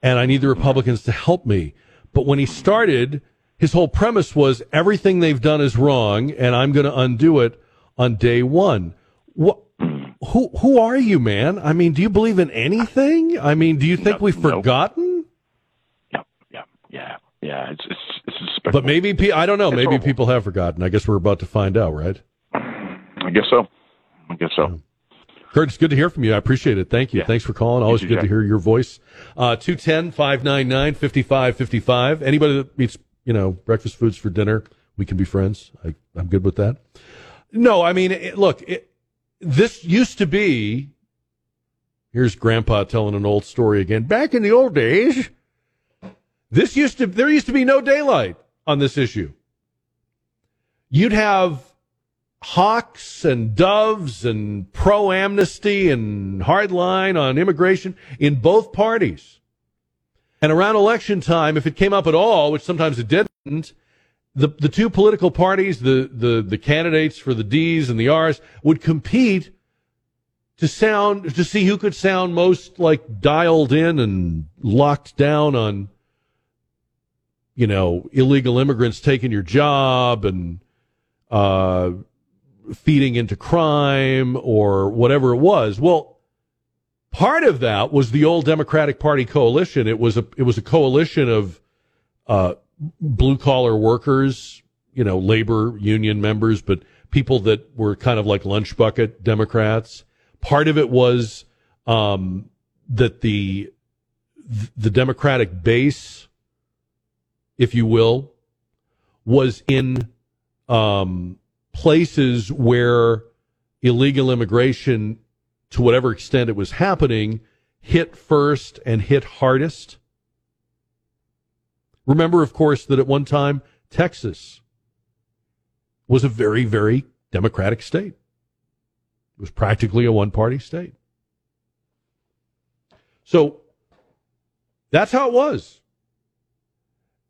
and I need the Republicans to help me." But when he started, his whole premise was everything they've done is wrong, and I'm going to undo it on day one. What? Who who are you, man? I mean, do you believe in anything? I mean, do you think we've forgotten? Yeah, yeah. Yeah. It's it's it's despicable. But maybe pe- I don't know. It's Maybe horrible. people have forgotten. I guess we're about to find out, right? I guess so. I guess so. Kurt, it's good to hear from you. I appreciate it. Thank you. Thanks for calling. Always too, good to hear your voice. Uh, 210 599 5555. Anybody that eats, you know, breakfast foods for dinner, we can be friends. I, I'm good with that. No, I mean, it, look, it, this used to be. Here's Grandpa telling an old story again. Back in the old days, this used to there used to be no daylight on this issue. You'd have hawks and doves and pro amnesty and hardline on immigration in both parties. And around election time, if it came up at all, which sometimes it didn't, the, the two political parties, the, the, the candidates for the D's and the R's would compete to sound, to see who could sound most like dialed in and locked down on, you know, illegal immigrants taking your job and, uh, feeding into crime or whatever it was. Well, part of that was the old Democratic Party coalition. It was a it was a coalition of uh, blue collar workers, you know, labor union members, but people that were kind of like lunch bucket Democrats. Part of it was um, that the the Democratic base, if you will, was in um, places where illegal immigration, to whatever extent it was happening, hit first and hit hardest. Remember, of course, that at one time, Texas was a very, very democratic state. It was practically a one party state. So that's how it was.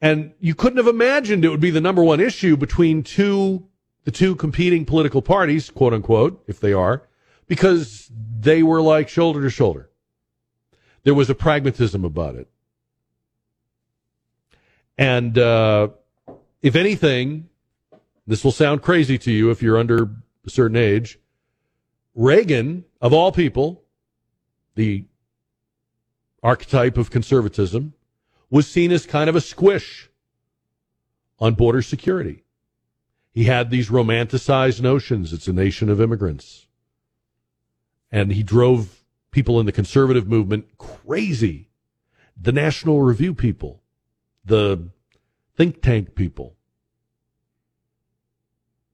And you couldn't have imagined it would be the number one issue between two, the two competing political parties, quote unquote, if they are, because they were like shoulder to shoulder. There was a pragmatism about it. And, uh, if anything, this will sound crazy to you if you're under a certain age. Reagan, of all people, the archetype of conservatism, was seen as kind of a squish on border security. He had these romanticized notions. It's a nation of immigrants. And he drove people in the conservative movement crazy. The National Review people, the think tank people.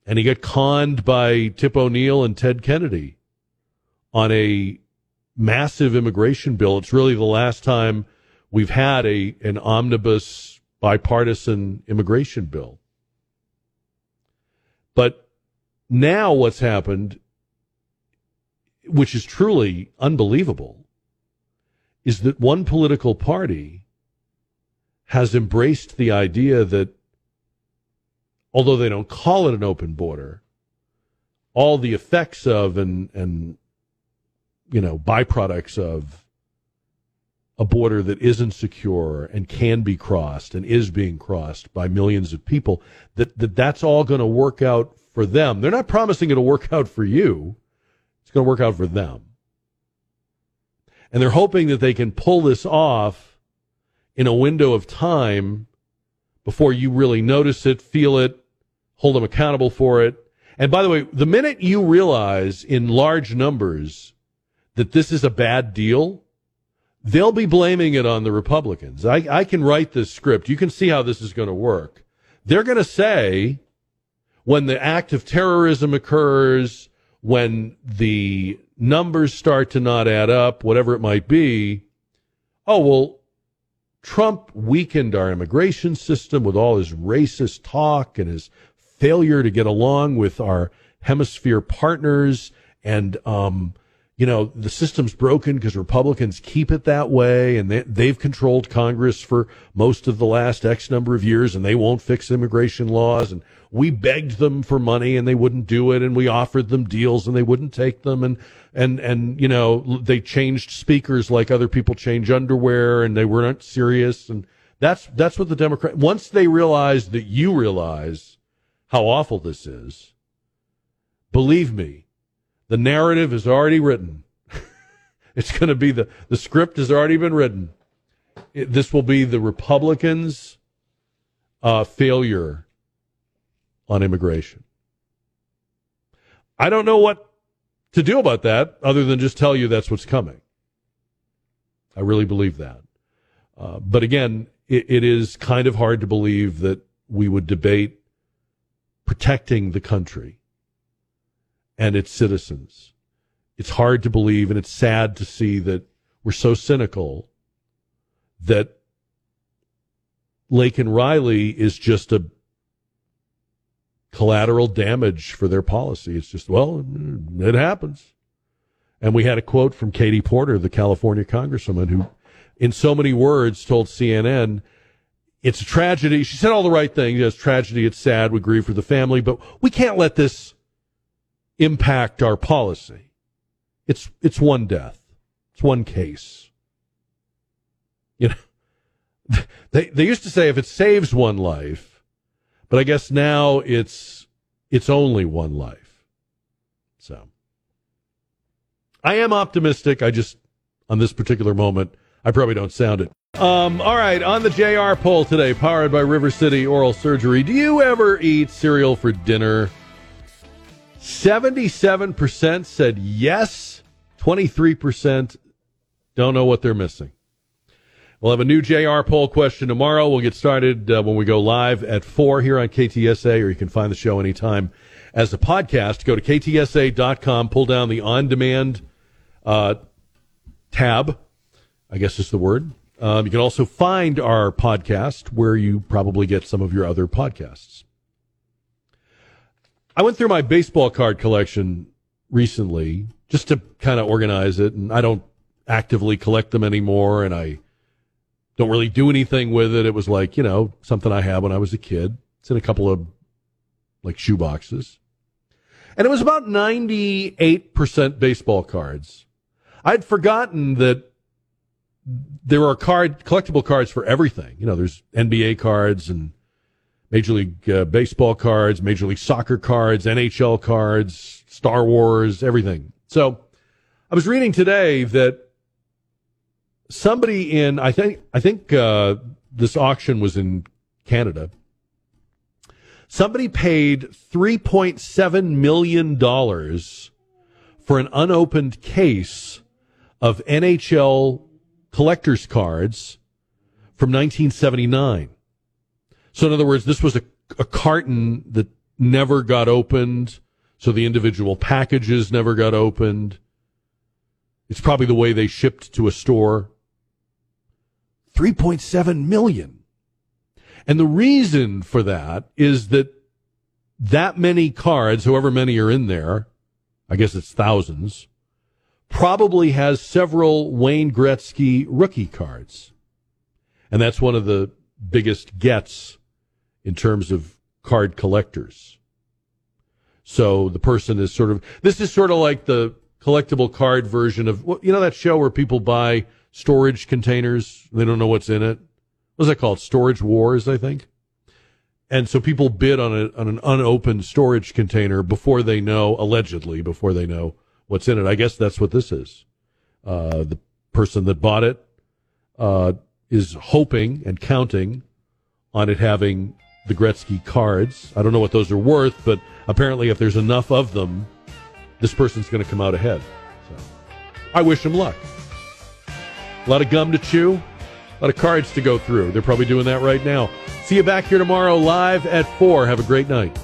And he got conned by Tip O'Neill and Ted Kennedy on a massive immigration bill. It's really the last time we've had a an omnibus bipartisan immigration bill. But now what's happened, which is truly unbelievable, is that one political party has embraced the idea that although they don't call it an open border, all the effects of and and you know byproducts of a border that isn't secure and can be crossed and is being crossed by millions of people that, that that's all going to work out for them. They're not promising it'll work out for you it's going to work out for them and they're hoping that they can pull this off in a window of time before you really notice it feel it hold them accountable for it and by the way the minute you realize in large numbers that this is a bad deal they'll be blaming it on the Republicans. I, I can write this script. You can see how this is going to work. They're going to say when the act of terrorism occurs, when the numbers start to not add up, whatever it might be, oh, well, Trump weakened our immigration system with all his racist talk and his failure to get along with our hemisphere partners and um, you know, the system's broken because Republicans keep it that way and they, they've controlled Congress for most of the last X number of years and they won't fix immigration laws. And we begged them for money and they wouldn't do it. And we offered them deals and they wouldn't take them. And, and, and, you know, they changed speakers like other people change underwear and they weren't serious. And that's, that's what the Democrat, once they realize that you realize how awful this is, believe me, the narrative is already written. it's going to be the, the script has already been written. It, this will be the Republicans' uh, failure on immigration. I don't know what to do about that other than just tell you that's what's coming. I really believe that. Uh, but again, it, it is kind of hard to believe that we would debate protecting the country and its citizens. It's hard to believe and it's sad to see that we're so cynical that Laken Riley is just a collateral damage for their policy. It's just, well, it happens. And we had a quote from Katie Porter, the California congresswoman, who, in so many words, told CNN, it's a tragedy. She said all the right things. It's tragedy. It's sad. We grieve for the family, but we can't let this impact our policy. It's it's one death. It's one case. You know, they they used to say if it saves one life, but I guess now it's it's only one life. So I am optimistic. I just on this particular moment, I probably don't sound it. Um, all right, on the JR poll today, powered by River City Oral Surgery. Do you ever eat cereal for dinner? 77% said yes, 23% don't know what they're missing. We'll have a new JR poll question tomorrow. We'll get started uh, when we go live at 4 here on KTSA, or you can find the show anytime as a podcast. Go to ktsa.com, pull down the on demand uh, tab, I guess is the word. Um, you can also find our podcast where you probably get some of your other podcasts. I went through my baseball card collection recently just to kind of organize it, and I don't actively collect them anymore, and I don't really do anything with it. It was like you know something I had when I was a kid. It's in a couple of like shoe boxes, and it was about ninety eight percent baseball cards. I'd forgotten that there are card collectible cards for everything. You know, there's NBA cards and Major League uh, Baseball cards, Major League Soccer cards, NHL cards, Star Wars, everything. So I was reading today that somebody in I think I think uh, this auction was in Canada. Somebody paid three point seven million dollars for an unopened case of NHL collector's cards from 1979. So, in other words, this was a, a carton that never got opened. So the individual packages never got opened. It's probably the way they shipped to a store. 3.7 million. And the reason for that is that that many cards, however many are in there, I guess it's thousands, probably has several Wayne Gretzky rookie cards. And that's one of the biggest gets in terms of card collectors. So the person is sort of, this is sort of like the collectible card version of, you know, that show where people buy storage containers. They don't know what's in it. What's that called? Storage Wars, I think. And so people bid on, a, on an unopened storage container before they know, allegedly, before they know what's in it. I guess that's what this is. Uh, the person that bought it uh, is hoping and counting on it having the Gretzky cards. I don't know what those are worth, but apparently, if there's enough of them, this person's going to come out ahead. So I wish him luck. A lot of gum to chew, a lot of cards to go through. They're probably doing that right now. See you back here tomorrow live at 4. Have a great night.